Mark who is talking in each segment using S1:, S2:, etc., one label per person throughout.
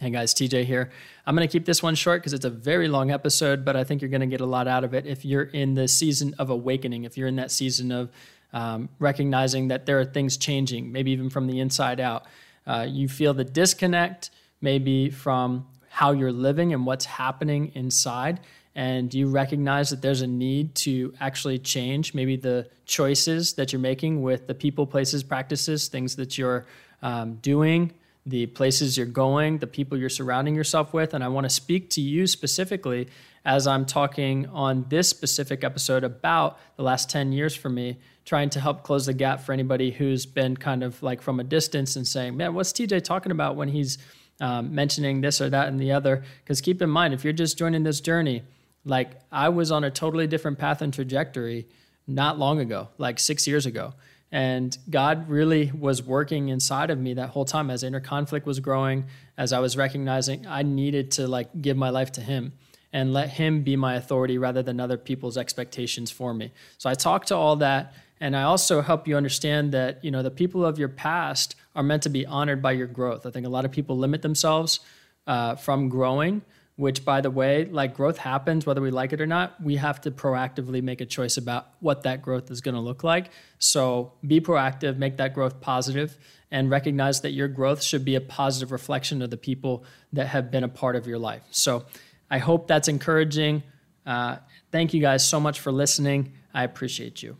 S1: Hey guys, TJ here. I'm going to keep this one short because it's a very long episode, but I think you're going to get a lot out of it if you're in the season of awakening, if you're in that season of um, recognizing that there are things changing, maybe even from the inside out. Uh, you feel the disconnect, maybe from how you're living and what's happening inside. And you recognize that there's a need to actually change maybe the choices that you're making with the people, places, practices, things that you're um, doing, the places you're going, the people you're surrounding yourself with. And I want to speak to you specifically as I'm talking on this specific episode about the last 10 years for me, trying to help close the gap for anybody who's been kind of like from a distance and saying, man, what's TJ talking about when he's um, mentioning this or that and the other? Because keep in mind, if you're just joining this journey, like I was on a totally different path and trajectory not long ago, like six years ago. And God really was working inside of me that whole time as inner conflict was growing, as I was recognizing I needed to like give my life to Him and let Him be my authority rather than other people's expectations for me. So I talk to all that. And I also help you understand that, you know, the people of your past are meant to be honored by your growth. I think a lot of people limit themselves uh, from growing which by the way like growth happens whether we like it or not. We have to proactively make a choice about what that growth is going to look like. So be proactive make that growth positive and recognize that your growth should be a positive reflection of the people that have been a part of your life. So i hope that's encouraging. Uh, thank you guys so much for listening. I appreciate you.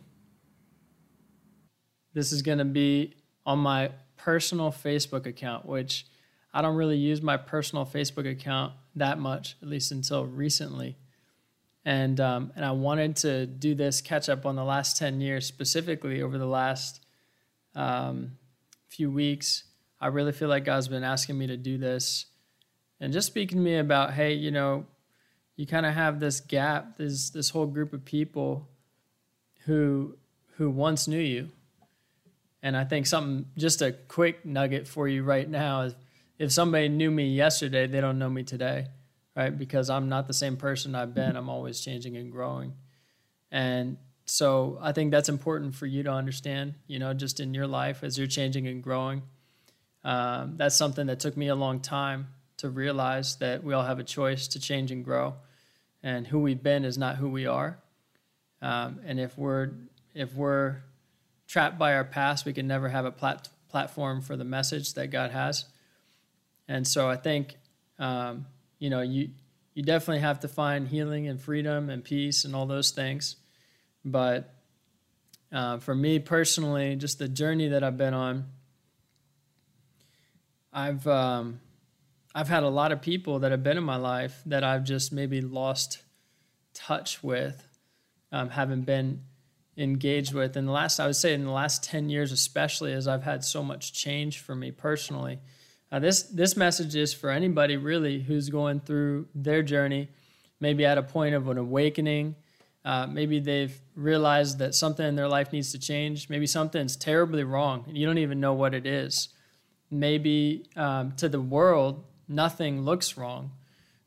S1: This is going to be on my personal facebook account which i don't really use my personal facebook account that much, at least until recently. And um, and I wanted to do this catch up on the last ten years, specifically over the last um, few weeks. I really feel like God's been asking me to do this, and just speaking to me about, hey, you know, you kind of have this gap, this this whole group of people who who once knew you, and I think something just a quick nugget for you right now is if somebody knew me yesterday, they don't know me today, right? Because I'm not the same person I've been. I'm always changing and growing. And so I think that's important for you to understand, you know, just in your life as you're changing and growing. Um, that's something that took me a long time to realize that we all have a choice to change and grow. And who we've been is not who we are. Um, and if we're if we're trapped by our past, we can never have a plat- platform for the message that God has. And so I think, um, you know, you you definitely have to find healing and freedom and peace and all those things. But uh, for me personally, just the journey that I've been on, I've um, I've had a lot of people that have been in my life that I've just maybe lost touch with, um, haven't been engaged with. In the last, I would say, in the last ten years, especially, as I've had so much change for me personally this this message is for anybody really who's going through their journey, maybe at a point of an awakening. Uh, maybe they've realized that something in their life needs to change. Maybe something's terribly wrong and you don't even know what it is. Maybe um, to the world, nothing looks wrong,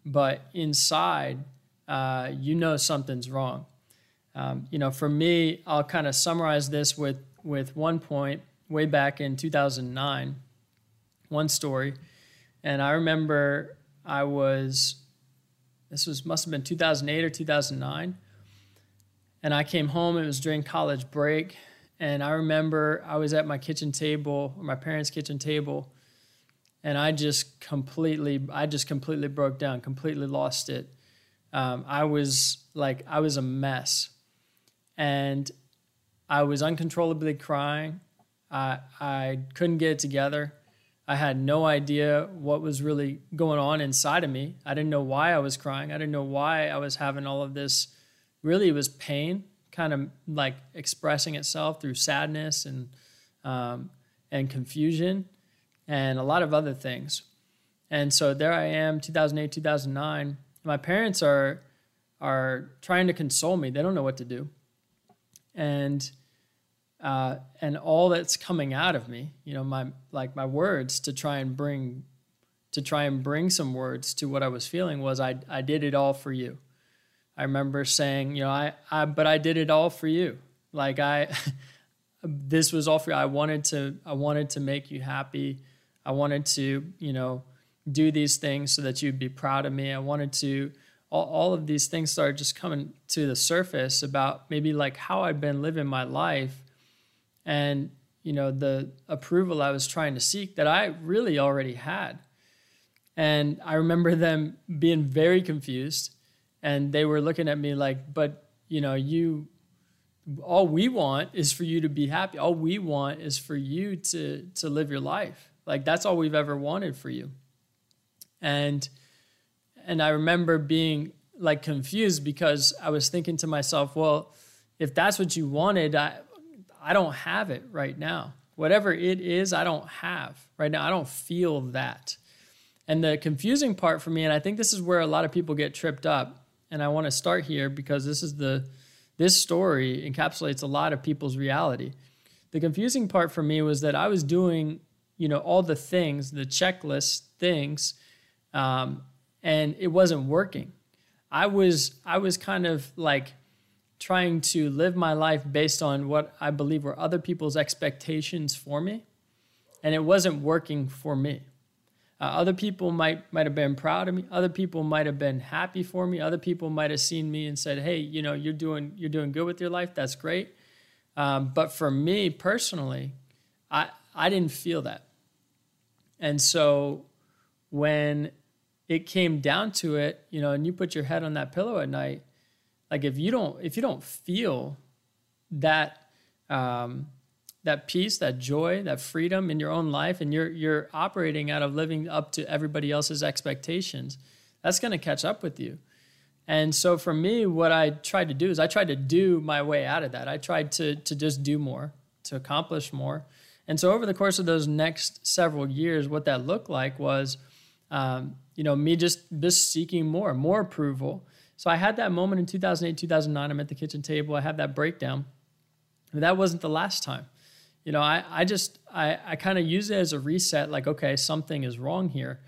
S1: but inside, uh, you know something's wrong. Um, you know, for me, I'll kind of summarize this with with one point way back in 2009 one story. And I remember I was, this was must have been 2008 or 2009. And I came home, it was during college break. And I remember I was at my kitchen table, or my parents' kitchen table, and I just completely, I just completely broke down, completely lost it. Um, I was like, I was a mess. And I was uncontrollably crying. I, I couldn't get it together. I had no idea what was really going on inside of me. I didn't know why I was crying. I didn't know why I was having all of this. Really, it was pain, kind of like expressing itself through sadness and um, and confusion, and a lot of other things. And so there I am, 2008, 2009. My parents are are trying to console me. They don't know what to do, and uh, and all that's coming out of me, you know, my like my words to try and bring to try and bring some words to what I was feeling was I I did it all for you. I remember saying, you know, I, I but I did it all for you. Like I this was all for you. I wanted to I wanted to make you happy. I wanted to, you know, do these things so that you'd be proud of me. I wanted to, all, all of these things started just coming to the surface about maybe like how I'd been living my life and, you know, the approval I was trying to seek that I really already had. And I remember them being very confused and they were looking at me like, but, you know, you, all we want is for you to be happy. All we want is for you to, to live your life. Like that's all we've ever wanted for you and and I remember being like confused because I was thinking to myself, well, if that's what you wanted, I I don't have it right now. Whatever it is, I don't have right now. I don't feel that. And the confusing part for me, and I think this is where a lot of people get tripped up, and I want to start here because this is the this story encapsulates a lot of people's reality. The confusing part for me was that I was doing, you know, all the things, the checklist things um, and it wasn't working. I was I was kind of like trying to live my life based on what I believe were other people's expectations for me, and it wasn't working for me. Uh, other people might might have been proud of me. Other people might have been happy for me. Other people might have seen me and said, "Hey, you know, you're doing you're doing good with your life. That's great." Um, but for me personally, I I didn't feel that, and so when it came down to it, you know, and you put your head on that pillow at night, like if you don't if you don't feel that um, that peace, that joy, that freedom in your own life, and you're you're operating out of living up to everybody else's expectations, that's going to catch up with you. And so for me, what I tried to do is I tried to do my way out of that. I tried to to just do more, to accomplish more. And so over the course of those next several years, what that looked like was um, you know, me just just seeking more, more approval. So I had that moment in 2008, 2009. I'm at the kitchen table. I had that breakdown. That wasn't the last time. You know, I, I just, I, I kind of use it as a reset, like, okay, something is wrong here.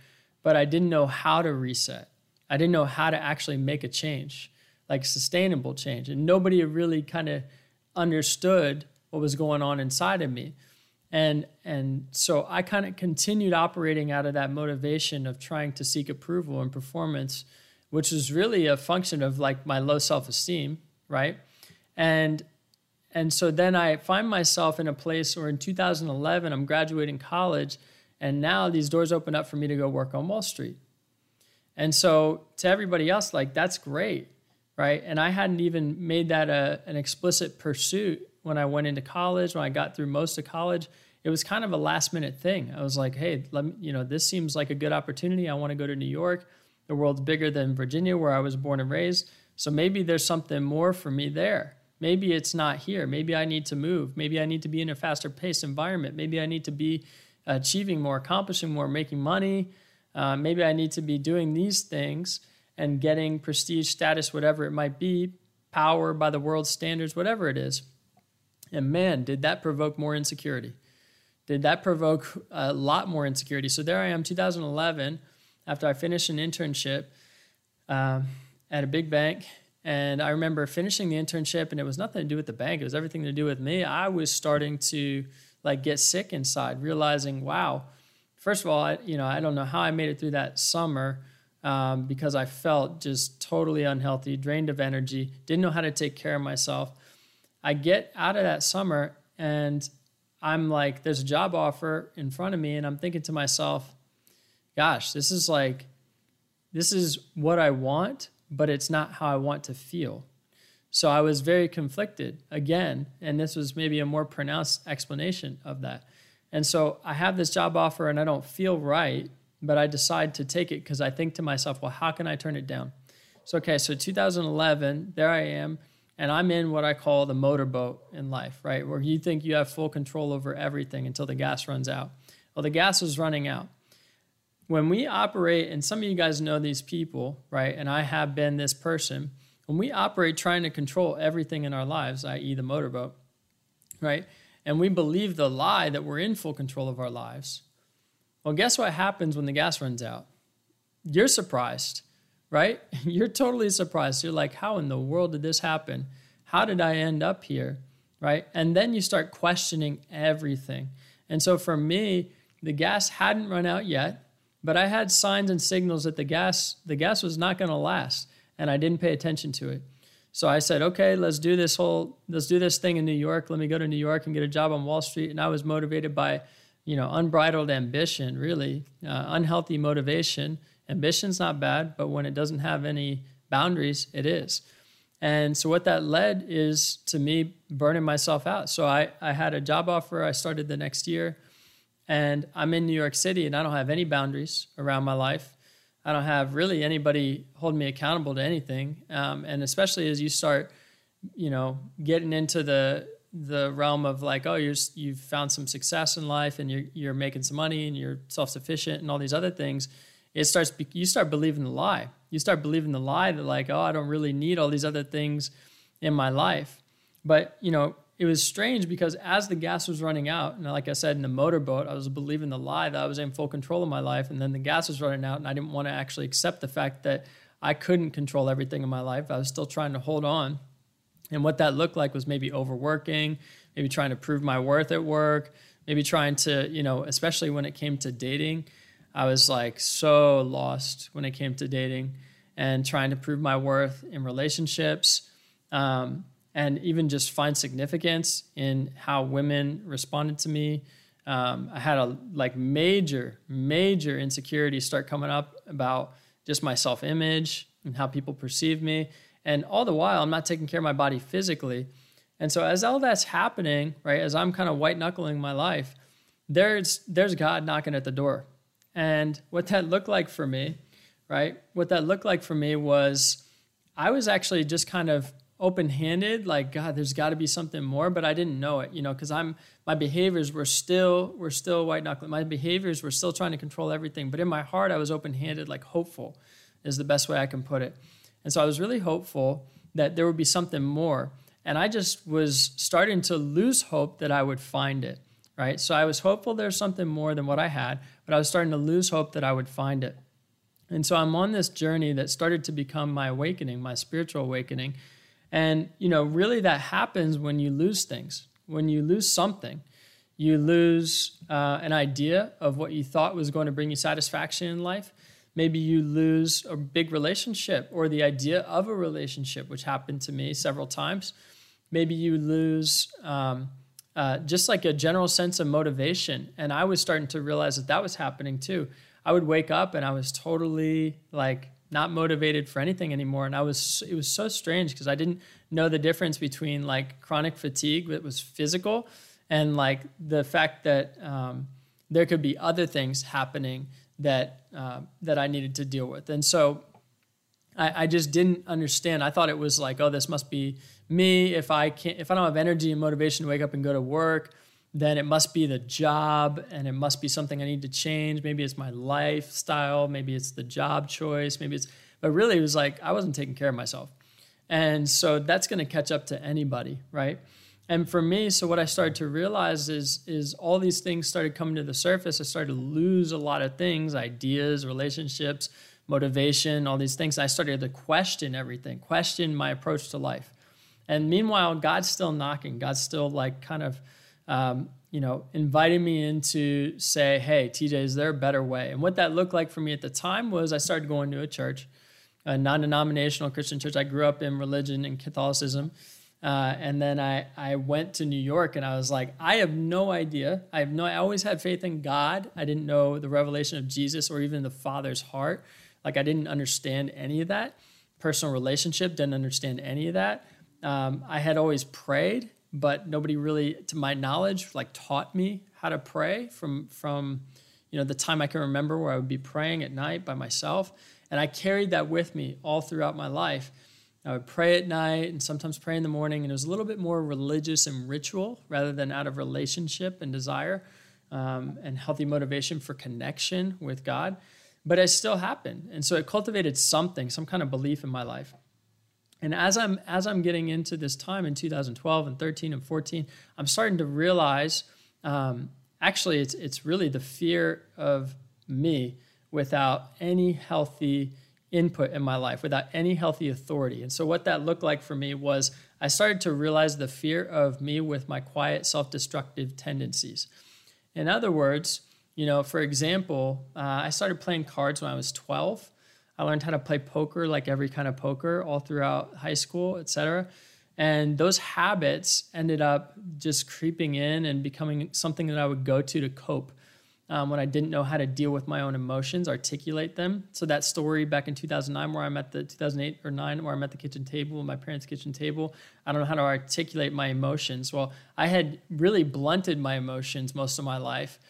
S1: But I didn't know how to reset. I didn't know how to actually make a change, like sustainable change. And nobody really kind of understood what was going on inside of me and and so i kind of continued operating out of that motivation of trying to seek approval and performance which is really a function of like my low self-esteem right and and so then i find myself in a place where in 2011 i'm graduating college and now these doors open up for me to go work on wall street and so to everybody else like that's great right and i hadn't even made that a, an explicit pursuit when I went into college, when I got through most of college, it was kind of a last minute thing. I was like, hey, let me, you know, this seems like a good opportunity. I want to go to New York. The world's bigger than Virginia, where I was born and raised. So maybe there's something more for me there. Maybe it's not here. Maybe I need to move. Maybe I need to be in a faster paced environment. Maybe I need to be achieving more, accomplishing more, making money. Uh, maybe I need to be doing these things and getting prestige, status, whatever it might be, power by the world's standards, whatever it is. And man, did that provoke more insecurity. Did that provoke a lot more insecurity? So there I am, 2011, after I finished an internship um, at a big bank. And I remember finishing the internship, and it was nothing to do with the bank. It was everything to do with me. I was starting to like get sick inside, realizing, wow. First of all, I, you know, I don't know how I made it through that summer um, because I felt just totally unhealthy, drained of energy, didn't know how to take care of myself. I get out of that summer and I'm like, there's a job offer in front of me, and I'm thinking to myself, gosh, this is like, this is what I want, but it's not how I want to feel. So I was very conflicted again, and this was maybe a more pronounced explanation of that. And so I have this job offer and I don't feel right, but I decide to take it because I think to myself, well, how can I turn it down? So, okay, so 2011, there I am and I'm in what I call the motorboat in life, right? Where you think you have full control over everything until the gas runs out. Well, the gas is running out. When we operate, and some of you guys know these people, right? And I have been this person. When we operate trying to control everything in our lives, i.e., the motorboat, right? And we believe the lie that we're in full control of our lives. Well, guess what happens when the gas runs out? You're surprised right? You're totally surprised. You're like, how in the world did this happen? How did I end up here? Right? And then you start questioning everything. And so for me, the gas hadn't run out yet. But I had signs and signals that the gas the gas was not going to last, and I didn't pay attention to it. So I said, okay, let's do this whole let's do this thing in New York. Let me go to New York and get a job on Wall Street. And I was motivated by, you know, unbridled ambition, really uh, unhealthy motivation. Ambition's not bad, but when it doesn't have any boundaries, it is. And so what that led is to me burning myself out. So I, I had a job offer. I started the next year and I'm in New York City and I don't have any boundaries around my life. I don't have really anybody holding me accountable to anything. Um, and especially as you start, you know, getting into the the realm of like, oh, you're you've found some success in life and you're you're making some money and you're self sufficient and all these other things, it starts you start believing the lie. You start believing the lie that like, oh, I don't really need all these other things in my life. But you know, it was strange because as the gas was running out, and like I said in the motorboat, I was believing the lie that I was in full control of my life, and then the gas was running out, and I didn't want to actually accept the fact that I couldn't control everything in my life. I was still trying to hold on. And what that looked like was maybe overworking, maybe trying to prove my worth at work, maybe trying to, you know, especially when it came to dating, I was like so lost when it came to dating and trying to prove my worth in relationships um, and even just find significance in how women responded to me. Um, I had a like major, major insecurity start coming up about just my self image and how people perceive me. And all the while, I'm not taking care of my body physically. And so, as all that's happening, right, as I'm kind of white knuckling my life, there's there's God knocking at the door. And what that looked like for me, right? What that looked like for me was I was actually just kind of open-handed like god there's got to be something more but i didn't know it you know because i'm my behaviors were still were still white knuckling my behaviors were still trying to control everything but in my heart i was open-handed like hopeful is the best way i can put it and so i was really hopeful that there would be something more and i just was starting to lose hope that i would find it right so i was hopeful there's something more than what i had but I was starting to lose hope that I would find it. And so I'm on this journey that started to become my awakening, my spiritual awakening. And, you know, really that happens when you lose things, when you lose something. You lose uh, an idea of what you thought was going to bring you satisfaction in life. Maybe you lose a big relationship or the idea of a relationship, which happened to me several times. Maybe you lose um, uh, just like a general sense of motivation. And I was starting to realize that that was happening too. I would wake up and I was totally like not motivated for anything anymore. And I was, it was so strange because I didn't know the difference between like chronic fatigue that was physical and like the fact that um, there could be other things happening that, uh, that I needed to deal with. And so I, I just didn't understand. I thought it was like, oh, this must be me if i can't if i don't have energy and motivation to wake up and go to work then it must be the job and it must be something i need to change. Maybe it's my lifestyle. Maybe it's the job choice. Maybe it's but really it was like i wasn't taking care of myself. And so that's going to catch up to anybody right? And for me so what i started to realize is is all these things started coming to the surface. I started to lose a lot of things ideas relationships motivation all these things. I started to question everything question my approach to life. And meanwhile, God's still knocking. God's still like kind of, um, you know, inviting me in to say, hey, TJ, is there a better way? And what that looked like for me at the time was I started going to a church, a non denominational Christian church. I grew up in religion and Catholicism. Uh, and then I, I went to New York and I was like, I have no idea. I have no, I always had faith in God. I didn't know the revelation of Jesus or even the Father's heart. Like I didn't understand any of that. Personal relationship, didn't understand any of that. Um, I had always prayed, but nobody really, to my knowledge, like taught me how to pray from from you know the time I can remember where I would be praying at night by myself, and I carried that with me all throughout my life. I would pray at night and sometimes pray in the morning, and it was a little bit more religious and ritual rather than out of relationship and desire um, and healthy motivation for connection with God. But it still happened, and so it cultivated something, some kind of belief in my life. And as I'm as I'm getting into this time in 2012 and 13 and 14, I'm starting to realize um, actually it's it's really the fear of me without any healthy input in my life, without any healthy authority. And so what that looked like for me was I started to realize the fear of me with my quiet self-destructive tendencies. In other words, You know, for example, uh, I started playing cards when I was 12. I learned how to play poker, like every kind of poker, all throughout high school, etc. And those habits ended up just creeping in and becoming something that I would go to to cope um, when I didn't know how to deal with my own emotions, articulate them. So that story back in 2009, where I'm at the 2008 or nine, where I'm at the kitchen table, my parents' kitchen table, I don't know how to articulate my emotions. Well, I had really blunted my emotions most of my life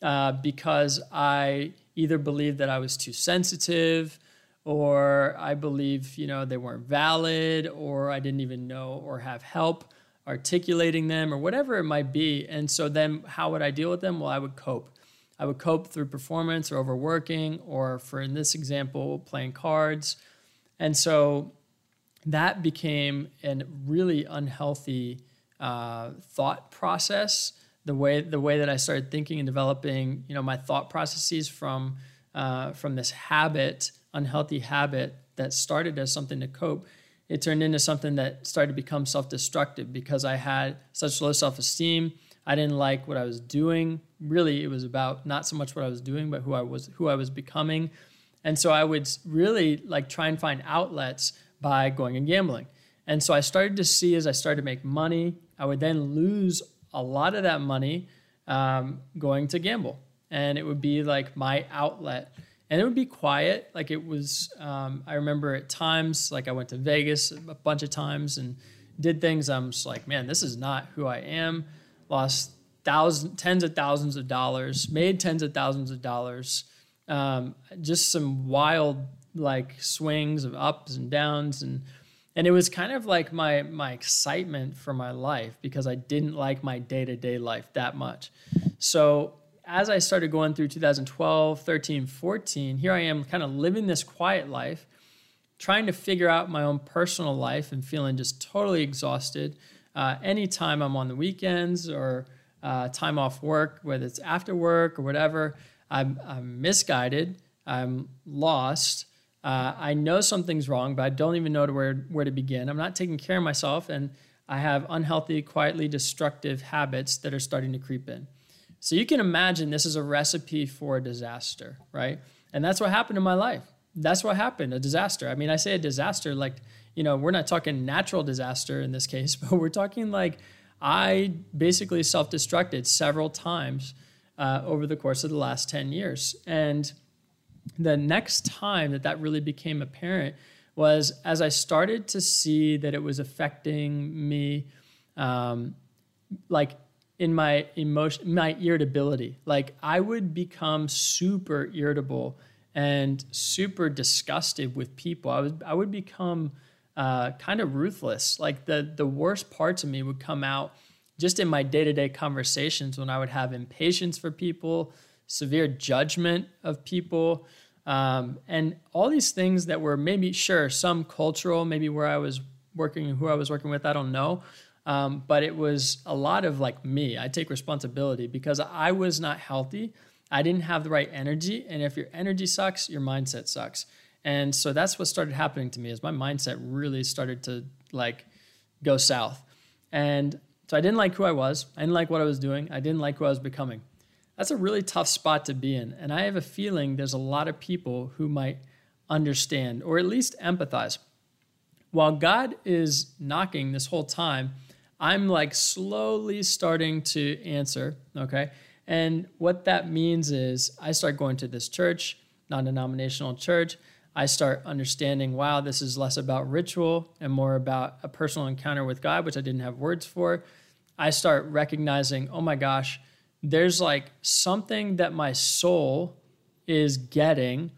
S1: uh, because I either believed that I was too sensitive, or I believe you know they weren't valid, or I didn't even know or have help articulating them, or whatever it might be. And so then, how would I deal with them? Well, I would cope. I would cope through performance or overworking, or for in this example, playing cards. And so that became a really unhealthy uh, thought process. The way the way that I started thinking and developing, you know, my thought processes from uh, from this habit, unhealthy habit that started as something to cope, it turned into something that started to become self-destructive because I had such low self-esteem. I didn't like what I was doing. Really, it was about not so much what I was doing, but who I was who I was becoming. And so I would really like try and find outlets by going and gambling. And so I started to see as I started to make money, I would then lose a lot of that money um, going to gamble. And it would be like my outlet. And it would be quiet. Like it was, um, I remember at times, like I went to Vegas a bunch of times and did things. I'm just like, man, this is not who I am lost thousands, tens of thousands of dollars, made tens of thousands of dollars. Um, just some wild like swings of ups and downs and and it was kind of like my my excitement for my life because I didn't like my day-to-day life that much. So as I started going through 2012, 13, 14, here I am kind of living this quiet life, trying to figure out my own personal life and feeling just totally exhausted uh, anytime I'm on the weekends or uh, time off work, whether it's after work or whatever, I'm, I'm misguided, I'm lost. Uh, I know something's wrong, but I don't even know where, where to begin. I'm not taking care of myself, and I have unhealthy, quietly destructive habits that are starting to creep in. So you can imagine this is a recipe for a disaster, right? And that's what happened in my life. That's what happened, a disaster. I mean, I say a disaster like you know, we're not talking natural disaster in this case, but we're talking like I basically self destructed several times uh, over the course of the last 10 years. And the next time that that really became apparent was as I started to see that it was affecting me, um, like in my emotion, my irritability. Like I would become super irritable and super disgusted with people. I was I would become uh, kind of ruthless. Like the the worst parts of me would come out just in my day to day conversations when I would have impatience for people, severe judgment of people, um, and all these things that were maybe sure some cultural, maybe where I was working, who I was working with, I don't know. Um, but it was a lot of like me. I take responsibility because I was not healthy. I didn't have the right energy. And if your energy sucks, your mindset sucks. And so that's what started happening to me is my mindset really started to like go south. And so I didn't like who I was. I didn't like what I was doing. I didn't like who I was becoming. That's a really tough spot to be in. And I have a feeling there's a lot of people who might understand or at least empathize. While God is knocking this whole time, I'm like slowly starting to answer, okay? And what that means is I start going to this church, non denominational church. I start understanding, wow, this is less about ritual and more about a personal encounter with God, which I didn't have words for. I start recognizing, oh my gosh, there's like something that my soul is getting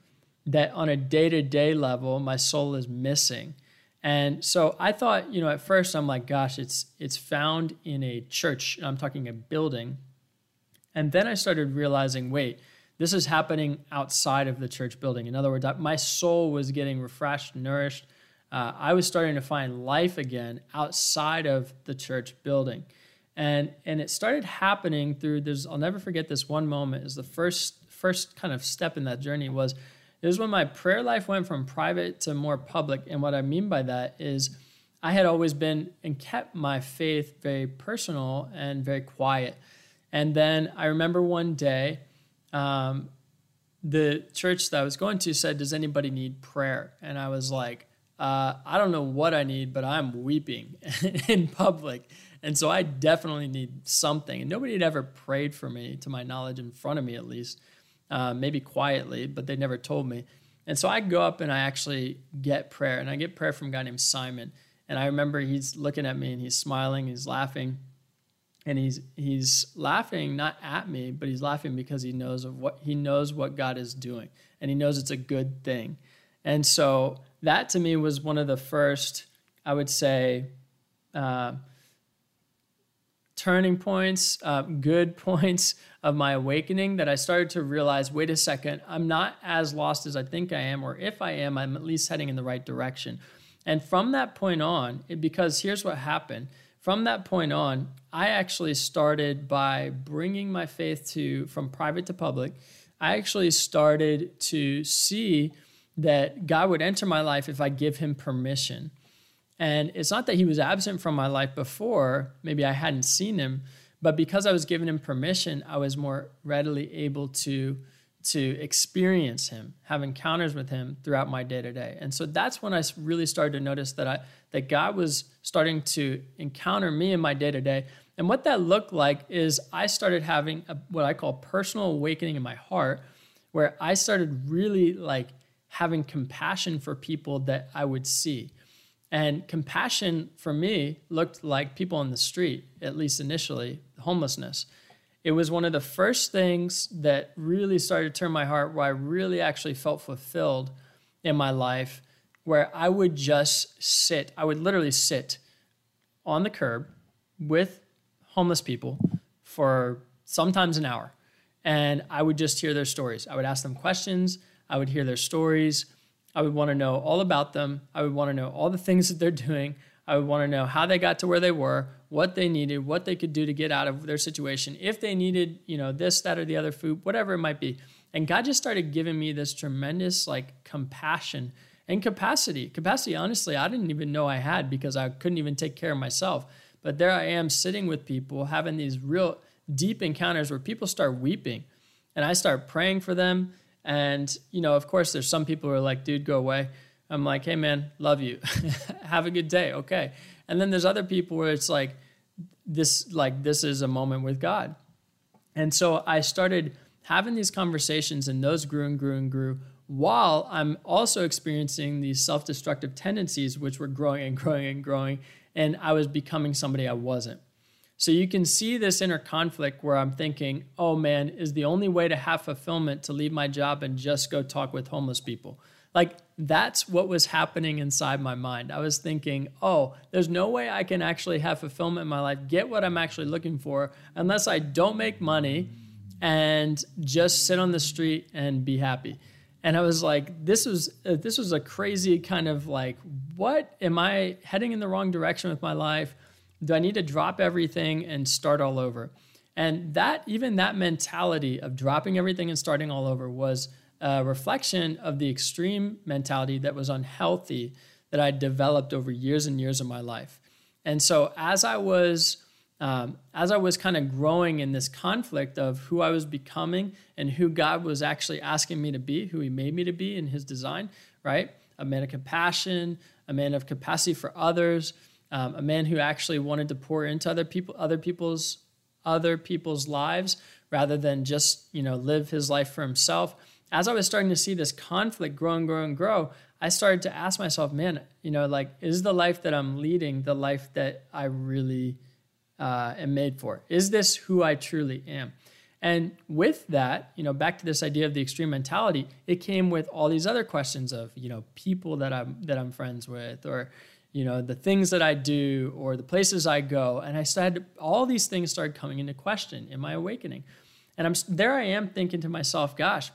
S1: that on a day to day level, my soul is missing. And so I thought, you know, at first I'm like, gosh, it's it's found in a church. I'm talking a building. And then I started realizing, wait, this is happening outside of the church building. In other words, my soul was getting refreshed, nourished. Uh, I was starting to find life again outside of the church building. And, and it started happening through there's I'll never forget this one moment is the first first kind of step in that journey was it was when my prayer life went from private to more public and what I mean by that is I had always been and kept my faith very personal and very quiet. And then I remember one day um, the church that I was going to said, Does anybody need prayer? And I was like, uh, I don't know what I need, but I'm weeping in public. And so I definitely need something. And nobody had ever prayed for me, to my knowledge, in front of me at least, uh, maybe quietly, but they never told me. And so I go up and I actually get prayer. And I get prayer from a guy named Simon. And I remember he's looking at me and he's smiling, he's laughing. And he's he's laughing not at me, but he's laughing because he knows of what he knows what God is doing. And he knows it's a good thing. And so that to me was one of the first, I would say, uh, turning points, uh, good points of my awakening that I started to realize wait a second, I'm not as lost as I think I am, or if I am, I'm at least heading in the right direction. And from that point on, it, because here's what happened. From that point on, I actually started by bringing my faith to from private to public. I actually started to see that God would enter my life if I give him permission. And it's not that he was absent from my life before, maybe I hadn't seen him, but because I was giving him permission, I was more readily able to to experience him, have encounters with him throughout my day to day. And so that's when I really started to notice that I that God was starting to encounter me in my day to day. And what that looked like is I started having a, what I call personal awakening in my heart, where I started really like having compassion for people that I would see. And compassion for me looked like people on the street, at least initially, homelessness. It was one of the first things that really started to turn my heart where I really actually felt fulfilled in my life, where I would just sit, I would literally sit on the curb with homeless people for sometimes an hour. And I would just hear their stories. I would ask them questions. I would hear their stories. I would want to know all about them. I would want to know all the things that they're doing. I would want to know how they got to where they were, what they needed, what they could do to get out of their situation, if they needed, you know, this, that, or the other food, whatever it might be. And God just started giving me this tremendous like compassion and capacity. Capacity, honestly, I didn't even know I had because I couldn't even take care of myself. But there I am sitting with people, having these real deep encounters where people start weeping. And I start praying for them and, you know, of course, there's some people who are like, dude, go away. I'm like, hey, man, love you. Have a good day. Okay. And then there's other people where it's like, this, like, this is a moment with God. And so I started having these conversations, and those grew and grew and grew while I'm also experiencing these self destructive tendencies, which were growing and growing and growing. And I was becoming somebody I wasn't. So you can see this inner conflict where I'm thinking, oh man, is the only way to have fulfillment to leave my job and just go talk with homeless people? Like that's what was happening inside my mind. I was thinking, oh, there's no way I can actually have fulfillment in my life, get what I'm actually looking for, unless I don't make money and just sit on the street and be happy. And I was like, this was uh, this was a crazy kind of like, what am I heading in the wrong direction with my life? Do I need to drop everything and start all over? And that, even that mentality of dropping everything and starting all over was a reflection of the extreme mentality that was unhealthy that I developed over years and years of my life. And so as I was um, as I was kind of growing in this conflict of who I was becoming and who God was actually asking me to be, who He made me to be in His design, right? A man of compassion, a man of capacity for others, um, a man who actually wanted to pour into other people, other people's, other people's lives rather than just you know live his life for himself. As I was starting to see this conflict grow and grow and grow, I started to ask myself, man, you know, like, is the life that I'm leading the life that I really uh, am made for? Is this who I truly am? And with that, you know, back to this idea of the extreme mentality, it came with all these other questions of, you know, people that I'm that I'm friends with, or you know, the things that I do or the places I go. And I said, all these things started coming into question in my awakening. And I'm there I am thinking to myself, gosh,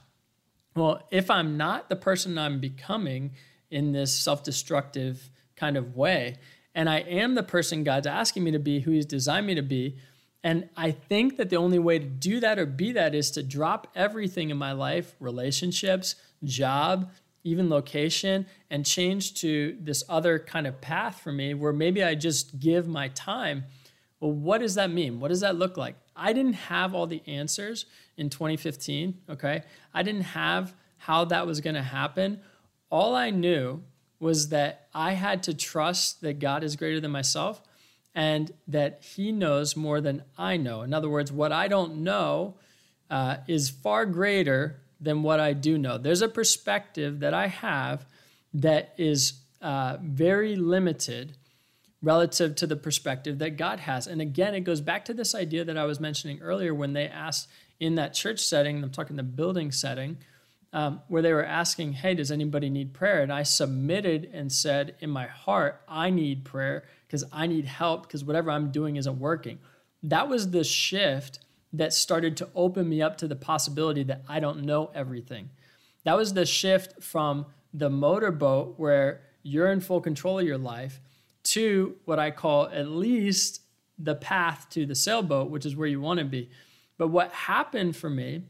S1: well, if I'm not the person I'm becoming in this self-destructive kind of way, and I am the person God's asking me to be, who He's designed me to be, and I think that the only way to do that or be that is to drop everything in my life relationships, job, even location and change to this other kind of path for me where maybe I just give my time. well, what does that mean? What does that look like? I didn't have all the answers in 2015, okay? I didn't have how that was going to happen. All I knew was that I had to trust that God is greater than myself and that He knows more than I know. In other words, what I don't know uh, is far greater than what I do know. There's a perspective that I have that is uh, very limited relative to the perspective that God has. And again, it goes back to this idea that I was mentioning earlier when they asked in that church setting, I'm talking the building setting, um, where they were asking, Hey, does anybody need prayer? And I submitted and said, In my heart, I need prayer because I need help because whatever I'm doing isn't working. That was the shift that started to open me up to the possibility that I don't know everything. That was the shift from the motorboat where you're in full control of your life to what I call at least the path to the sailboat, which is where you want to be. But what happened for me,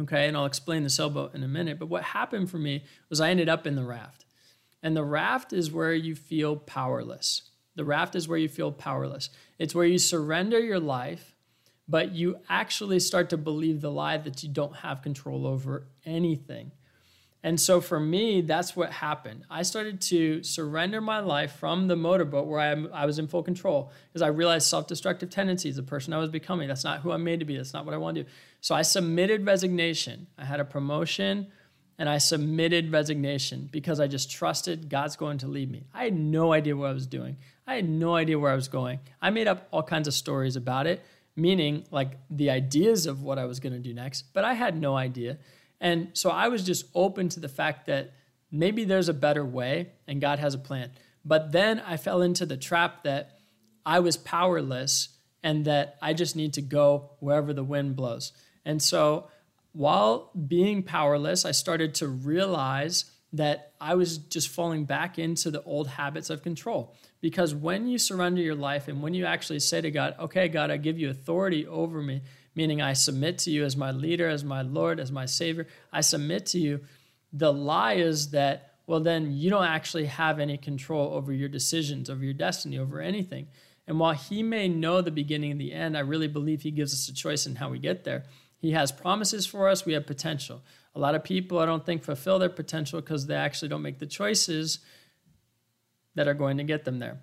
S1: okay, and I'll explain the sailboat in a minute, but what happened for me was I ended up in the raft. And the raft is where you feel powerless. The raft is where you feel powerless. It's where you surrender your life, but you actually start to believe the lie that you don't have control over anything. And so for me, that's what happened. I started to surrender my life from the motorboat where I, I was in full control because I realized self destructive tendencies, the person I was becoming. That's not who I'm made to be. That's not what I want to do. So I submitted resignation. I had a promotion and I submitted resignation because I just trusted God's going to lead me. I had no idea what I was doing, I had no idea where I was going. I made up all kinds of stories about it, meaning like the ideas of what I was going to do next, but I had no idea. And so I was just open to the fact that maybe there's a better way and God has a plan. But then I fell into the trap that I was powerless and that I just need to go wherever the wind blows. And so while being powerless, I started to realize that I was just falling back into the old habits of control. Because when you surrender your life and when you actually say to God, okay, God, I give you authority over me, meaning I submit to you as my leader, as my Lord, as my Savior. I submit to you. The lie is that, well, then you don't actually have any control over your decisions, over your destiny, over anything. And while He may know the beginning and the end, I really believe He gives us a choice in how we get there. He has promises for us, we have potential. A lot of people, I don't think, fulfill their potential because they actually don't make the choices that are going to get them there.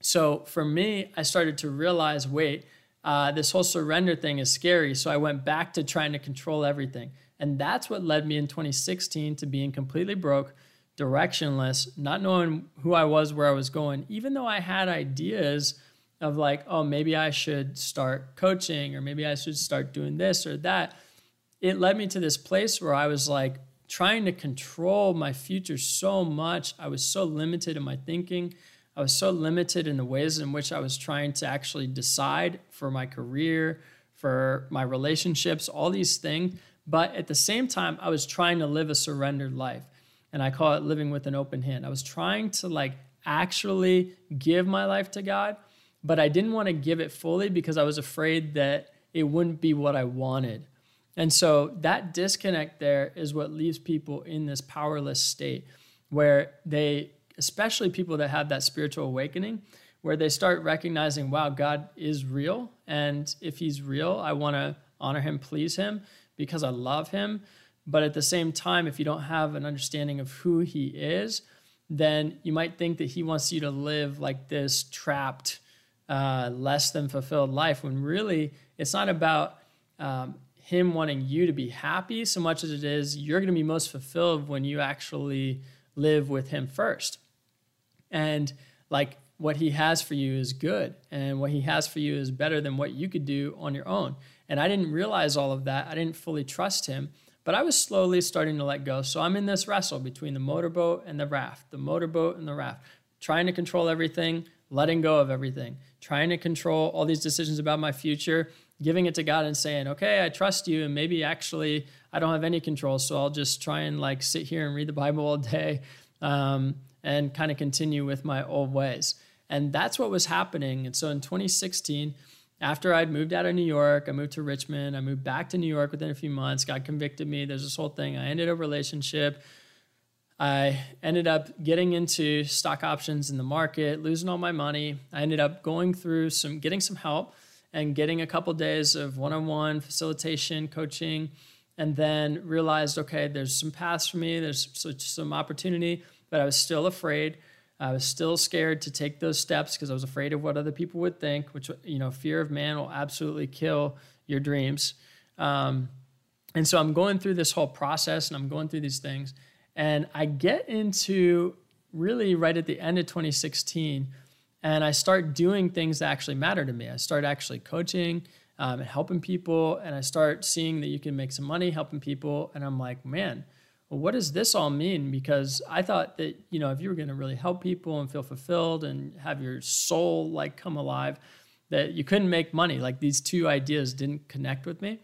S1: So for me, I started to realize wait, uh, this whole surrender thing is scary. So I went back to trying to control everything. And that's what led me in 2016 to being completely broke, directionless, not knowing who I was, where I was going, even though I had ideas of like, oh, maybe I should start coaching or maybe I should start doing this or that. It led me to this place where I was like trying to control my future so much. I was so limited in my thinking. I was so limited in the ways in which I was trying to actually decide for my career, for my relationships, all these things. But at the same time, I was trying to live a surrendered life. And I call it living with an open hand. I was trying to like actually give my life to God, but I didn't want to give it fully because I was afraid that it wouldn't be what I wanted. And so that disconnect there is what leaves people in this powerless state where they especially people that have that spiritual awakening where they start recognizing, wow, God is real. And if he's real, I want to honor him, please him because I love him. But at the same time, if you don't have an understanding of who he is, then you might think that he wants you to live like this trapped, uh, less than fulfilled life when really it's not about um, him wanting you to be happy so much as it is you're going to be most fulfilled when you actually live with him first. And like what he has for you is good and what he has for you is better than what you could do on your own. And i didn't realize all of that. I didn't fully trust him but i was slowly starting to let go. So i'm in this wrestle between the motorboat and the raft the motorboat and the raft trying to control everything letting go of everything trying to control all these decisions about my future giving it to god and saying okay i trust you and maybe actually i don't have any control so i'll just try and like sit here and read the bible all day um, and kind of continue with my old ways. And that's what was happening. And so in 2016, after I'd moved out of New York, I moved to Richmond. I moved back to New York within a few months. God convicted me. There's this whole thing. I ended a relationship. I ended up getting into stock options in the market, losing all my money. I ended up going through some, getting some help and getting a couple days of one on one facilitation, coaching, and then realized, okay, there's some paths for me, there's some opportunity, but I was still afraid. I was still scared to take those steps because I was afraid of what other people would think, which, you know, fear of man will absolutely kill your dreams. Um, and so I'm going through this whole process and I'm going through these things. And I get into really right at the end of 2016, and I start doing things that actually matter to me. I start actually coaching um, and helping people, and I start seeing that you can make some money helping people. And I'm like, man, well, what does this all mean? Because I thought that, you know, if you were going to really help people and feel fulfilled and have your soul like come alive, that you couldn't make money. Like these two ideas didn't connect with me.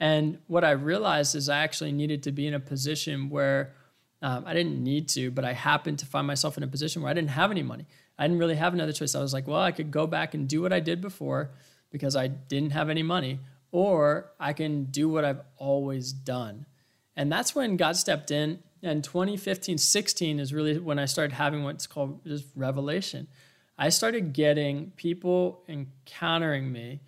S1: And what I realized is I actually needed to be in a position where um, I didn't need to, but I happened to find myself in a position where I didn't have any money. I didn't really have another choice. I was like, well, I could go back and do what I did before because I didn't have any money, or I can do what I've always done and that's when God stepped in. And 2015, 16 is really when I started having what's called just revelation. I started getting people encountering me,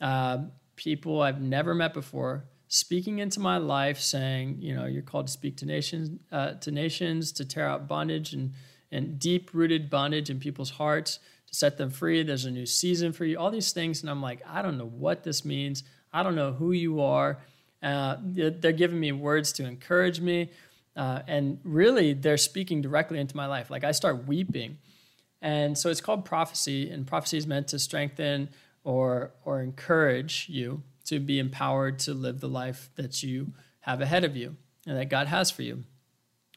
S1: uh, people I've never met before, speaking into my life, saying, you know, you're called to speak to nations, uh, to nations, to tear out bondage and and deep rooted bondage in people's hearts, to set them free. There's a new season for you. All these things, and I'm like, I don't know what this means. I don't know who you are. Uh, they're giving me words to encourage me. Uh, and really, they're speaking directly into my life. Like I start weeping. And so it's called prophecy, and prophecy is meant to strengthen or, or encourage you to be empowered to live the life that you have ahead of you and that God has for you.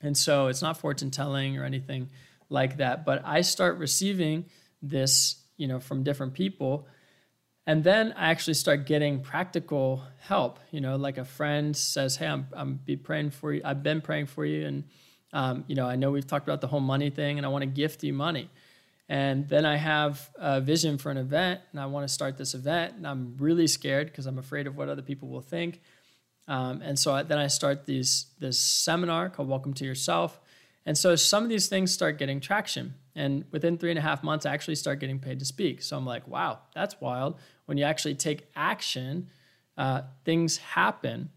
S1: And so it's not fortune telling or anything like that, but I start receiving this, you know, from different people and then I actually start getting practical help. You know, like a friend says, "Hey, I'm I'm be praying for you. I've been praying for you, and um, you know, I know we've talked about the whole money thing, and I want to gift you money." And then I have a vision for an event, and I want to start this event, and I'm really scared because I'm afraid of what other people will think. Um, and so I, then I start these this seminar called Welcome to Yourself, and so some of these things start getting traction. And within three and a half months, I actually start getting paid to speak. So I'm like, wow, that's wild. When you actually take action, uh, things happen.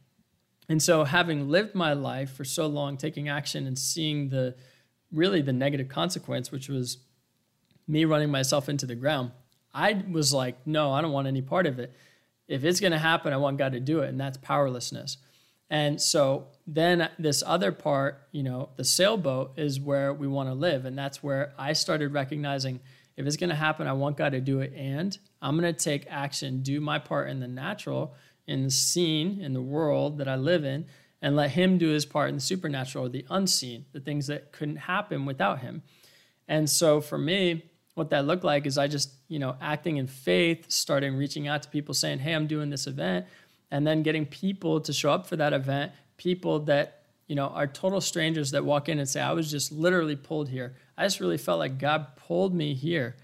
S1: And so, having lived my life for so long, taking action and seeing the really the negative consequence, which was me running myself into the ground, I was like, no, I don't want any part of it. If it's going to happen, I want God to do it. And that's powerlessness. And so then this other part, you know, the sailboat is where we want to live. And that's where I started recognizing if it's going to happen, I want God to do it. And I'm going to take action, do my part in the natural, in the scene, in the world that I live in, and let Him do His part in the supernatural, or the unseen, the things that couldn't happen without Him. And so for me, what that looked like is I just, you know, acting in faith, starting reaching out to people saying, hey, I'm doing this event and then getting people to show up for that event, people that you know are total strangers that walk in and say, "I was just literally pulled here. I just really felt like God pulled me here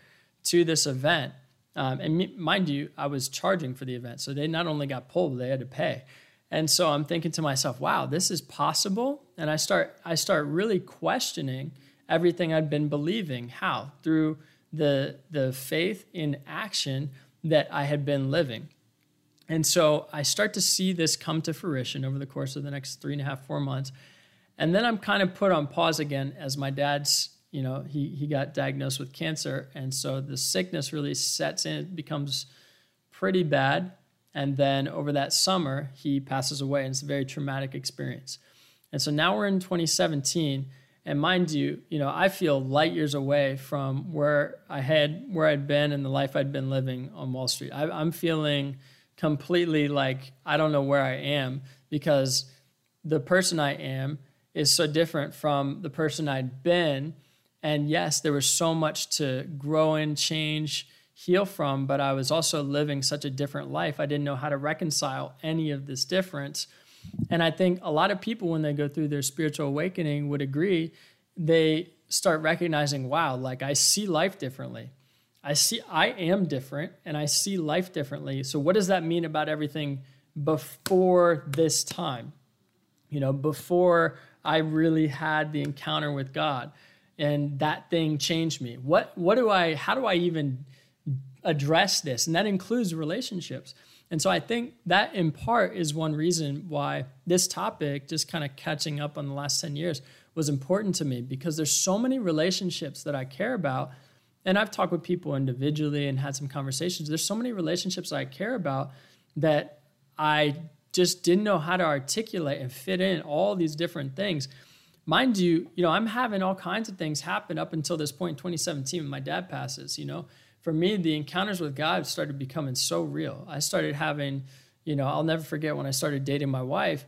S1: to this event." Um, and me, mind you, I was charging for the event, so they not only got pulled, they had to pay. And so I'm thinking to myself, "Wow, this is possible." And I start I start really questioning everything I'd been believing. How through the the faith in action that I had been living. And so I start to see this come to fruition over the course of the next three and a half, four months. And then I'm kind of put on pause again as my dad's, you know, he, he got diagnosed with cancer. And so the sickness really sets in, it becomes pretty bad. And then over that summer, he passes away. And it's a very traumatic experience. And so now we're in 2017. And mind you, you know, I feel light years away from where I had, where I'd been and the life I'd been living on Wall Street. I, I'm feeling completely like I don't know where I am because the person I am is so different from the person I'd been. And yes, there was so much to grow and change, heal from, but I was also living such a different life. I didn't know how to reconcile any of this difference. And I think a lot of people, when they go through their spiritual awakening, would agree. They start recognizing, wow, like I see life differently. I see I am different and I see life differently. So what does that mean about everything before this time? You know, before I really had the encounter with God and that thing changed me. What what do I how do I even address this? And that includes relationships. And so I think that in part is one reason why this topic, just kind of catching up on the last 10 years, was important to me because there's so many relationships that I care about. And I've talked with people individually and had some conversations. There's so many relationships I care about that I just didn't know how to articulate and fit in all these different things. Mind you, you know, I'm having all kinds of things happen up until this point in 2017 when my dad passes, you know. For me, the encounters with God started becoming so real. I started having, you know, I'll never forget when I started dating my wife,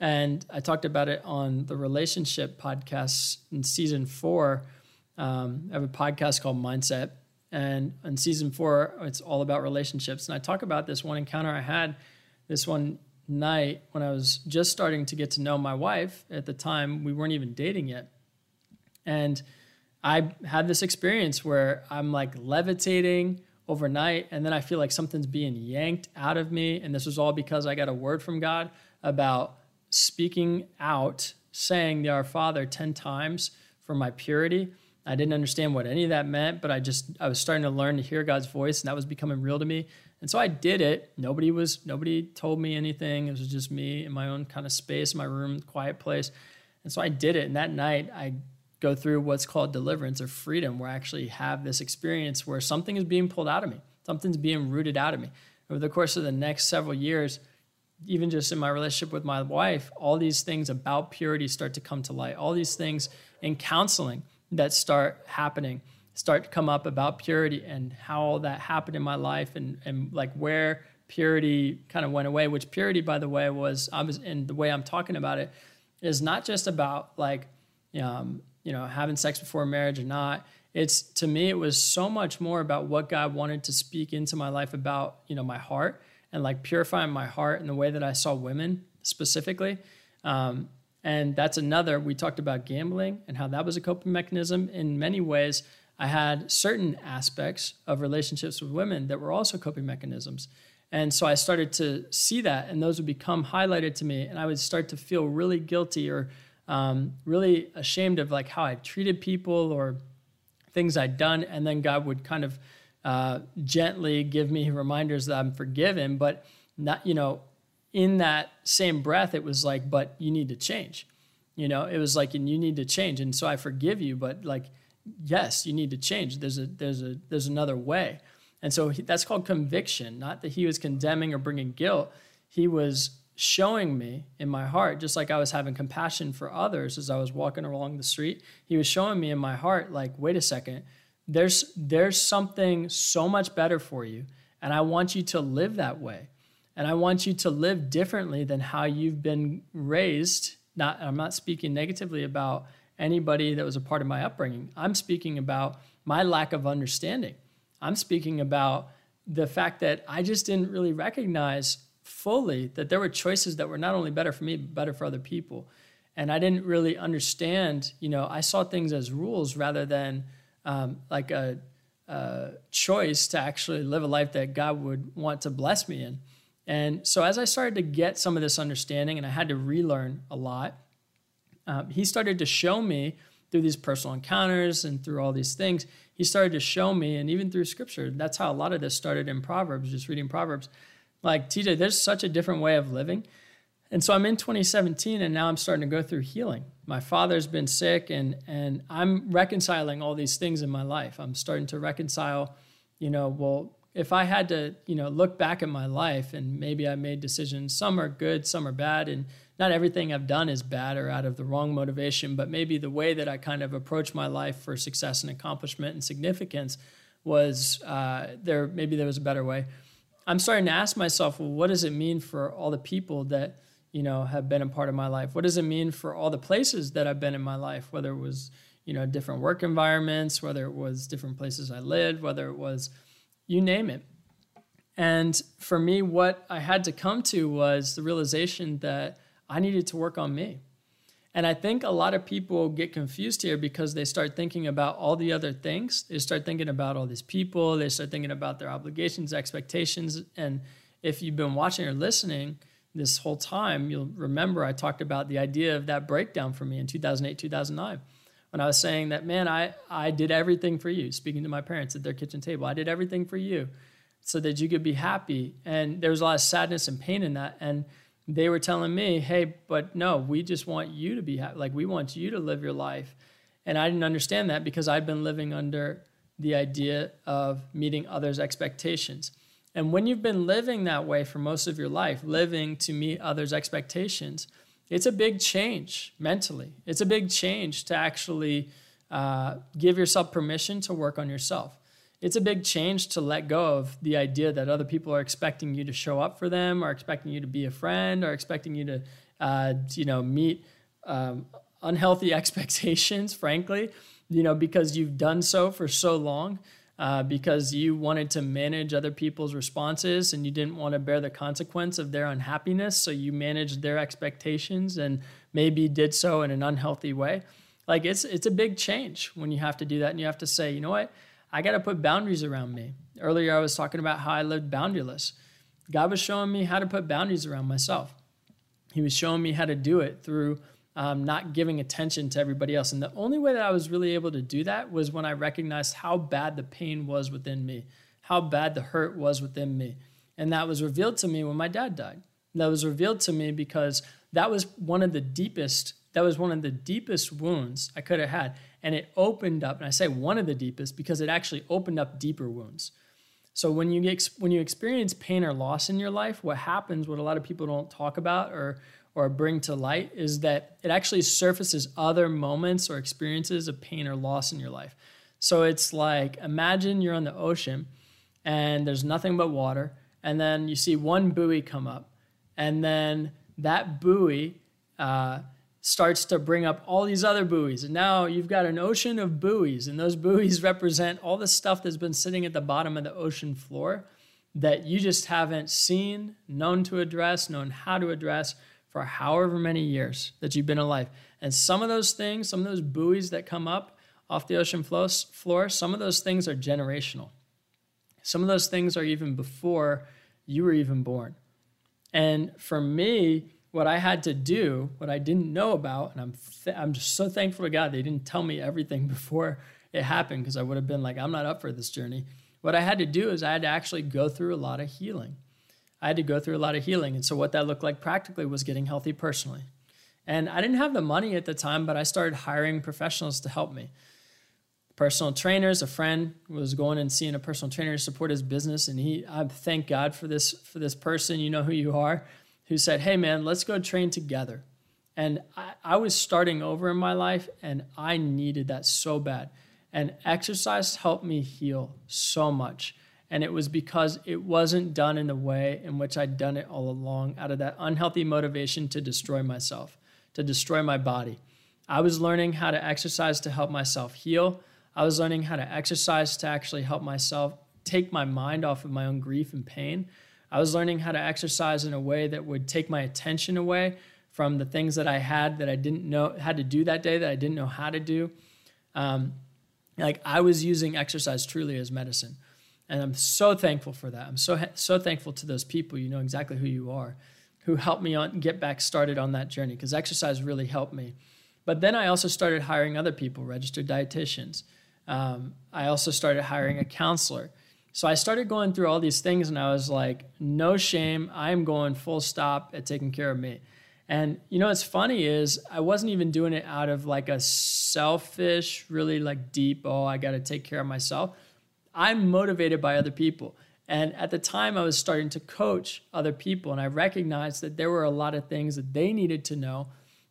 S1: and I talked about it on the relationship podcast in season four. Um, I have a podcast called Mindset, and in season four, it's all about relationships. And I talk about this one encounter I had this one night when I was just starting to get to know my wife. At the time, we weren't even dating yet. And I had this experience where I'm like levitating overnight, and then I feel like something's being yanked out of me. And this was all because I got a word from God about speaking out, saying the Our Father 10 times for my purity. I didn't understand what any of that meant, but I just I was starting to learn to hear God's voice, and that was becoming real to me. And so I did it. Nobody was nobody told me anything. It was just me in my own kind of space, my room, quiet place. And so I did it. And that night I go through what's called deliverance or freedom, where I actually have this experience where something is being pulled out of me. Something's being rooted out of me. Over the course of the next several years, even just in my relationship with my wife, all these things about purity start to come to light. All these things in counseling that start happening start to come up about purity and how all that happened in my life and, and like where purity kind of went away, which purity, by the way, was, I was, and the way I'm talking about it is not just about like, um, you know, having sex before marriage or not. It's to me, it was so much more about what God wanted to speak into my life about, you know, my heart and like purifying my heart and the way that I saw women specifically. Um, and that's another, we talked about gambling and how that was a coping mechanism in many ways. I had certain aspects of relationships with women that were also coping mechanisms. And so I started to see that, and those would become highlighted to me, and I would start to feel really guilty or um, really ashamed of like how I treated people or things I'd done, and then God would kind of uh, gently give me reminders that I'm forgiven, but not, you know, in that same breath, it was like, but you need to change. You know, it was like, and you need to change, and so I forgive you, but like yes, you need to change. There's a there's a there's another way, and so he, that's called conviction. Not that he was condemning or bringing guilt. He was showing me in my heart, just like I was having compassion for others as I was walking along the street. He was showing me in my heart, like, wait a second, there's there's something so much better for you, and I want you to live that way, and I want you to live differently than how you've been raised. Not I'm not speaking negatively about anybody that was a part of my upbringing. I'm speaking about my lack of understanding. I'm speaking about the fact that I just didn't really recognize fully that there were choices that were not only better for me, but better for other people. And I didn't really understand, you know, I saw things as rules rather than um, like a, a choice to actually live a life that God would want to bless me in. And so as I started to get some of this understanding, and I had to relearn a lot, um, he started to show me through these personal encounters and through all these things, he started to show me, and even through scripture, that's how a lot of this started in Proverbs, just reading Proverbs. Like, TJ, there's such a different way of living. And so I'm in 2017 and now I'm starting to go through healing. My father's been sick and and I'm reconciling all these things in my life. I'm starting to reconcile, you know, well, if I had to, you know, look back at my life and maybe I made decisions, some are good, some are bad, and not everything I've done is bad or out of the wrong motivation, but maybe the way that I kind of approach my life for success and accomplishment and significance was uh, there. Maybe there was a better way. I'm starting to ask myself, well, what does it mean for all the people that you know have been a part of my life? What does it mean for all the places that I've been in my life? Whether it was you know different work environments, whether it was different places I lived, whether it was you name it. And for me, what I had to come to was the realization that I needed to work on me. And I think a lot of people get confused here because they start thinking about all the other things. They start thinking about all these people, they start thinking about their obligations, expectations. And if you've been watching or listening, this whole time, you'll remember I talked about the idea of that breakdown for me in 2008, 2009 when I was saying that, man, I, I did everything for you, speaking to my parents at their kitchen table. I did everything for you so that you could be happy. And there was a lot of sadness and pain in that. And they were telling me, hey, but no, we just want you to be happy. Like, we want you to live your life. And I didn't understand that because I'd been living under the idea of meeting others' expectations. And when you've been living that way for most of your life, living to meet others' expectations, it's a big change mentally. It's a big change to actually uh, give yourself permission to work on yourself. It's a big change to let go of the idea that other people are expecting you to show up for them, or expecting you to be a friend, or expecting you to, uh, you know, meet um, unhealthy expectations. Frankly, you know, because you've done so for so long uh, because you wanted to manage other people's responses and you didn't want to bear the consequence of their unhappiness. So you managed their expectations and maybe did so in an unhealthy way. Like it's it's a big change when you have to do that and you have to say, you know what, I got to put boundaries around me. Earlier, I was talking about how I lived boundaryless. God was showing me how to put boundaries around myself. He was showing me how to do it through um, not giving attention to everybody else. And the only way that I was really able to do that was when I recognized how bad the pain was within me, how bad the hurt was within me. And that was revealed to me when my dad died. That was revealed to me because that was one of the deepest, that was one of the deepest wounds I could have had. And it opened up, and I say one of the deepest because it actually opened up deeper wounds. So when you get, when you experience pain or loss in your life, what happens, what a lot of people don't talk about or or bring to light is that it actually surfaces other moments or experiences of pain or loss in your life. So it's like imagine you're on the ocean and there's nothing but water, and then you see one buoy come up, and then that buoy uh, starts to bring up all these other buoys. And now you've got an ocean of buoys, and those buoys represent all the stuff that's been sitting at the bottom of the ocean floor that you just haven't seen, known to address, known how to address for however many years that you've been alive. And some of those things, some of those buoys that come up off the ocean floor, some of those things are generational. Some of those things are even before you were even born. And for me, what I had to do, what I didn't know about, and I'm th- I'm just so thankful to God they didn't tell me everything before it happened because I would have been like, I'm not up for this journey. What I had to do is I had to actually go through a lot of healing. I had to go through a lot of healing. And so, what that looked like practically was getting healthy personally. And I didn't have the money at the time, but I started hiring professionals to help me. Personal trainers, a friend was going and seeing a personal trainer to support his business, and he, I thank God for this for this person. You know who you are, who said, "Hey, man, let's go train together." And I, I was starting over in my life, and I needed that so bad. And exercise helped me heal so much. And it was because it wasn't done in the way in which I'd done it all along, out of that unhealthy motivation to destroy myself, to destroy my body. I was learning how to exercise to help myself heal. I was learning how to exercise to actually help myself take my mind off of my own grief and pain. I was learning how to exercise in a way that would take my attention away from the things that I had that I didn't know had to do that day that I didn't know how to do. Um, like I was using exercise truly as medicine. And I'm so thankful for that. I'm so so thankful to those people. You know exactly who you are, who helped me on get back started on that journey because exercise really helped me. But then I also started hiring other people, registered dietitians. Um, I also started hiring a counselor. So I started going through all these things, and I was like, no shame. I'm going full stop at taking care of me. And you know what's funny is I wasn't even doing it out of like a selfish, really like deep, oh, I got to take care of myself. I'm motivated by other people. And at the time, I was starting to coach other people, and I recognized that there were a lot of things that they needed to know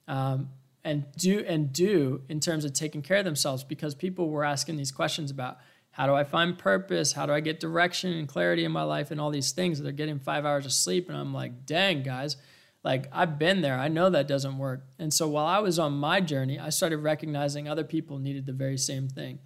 S1: um, and do and do in terms of taking care of themselves because people were asking these questions about how do I find purpose, how do I get direction and clarity in my life, and all these things. They're getting five hours of sleep, and I'm like, dang, guys, like I've been there. I know that doesn't work. And so while I was on my journey, I started recognizing other people needed the very same thing.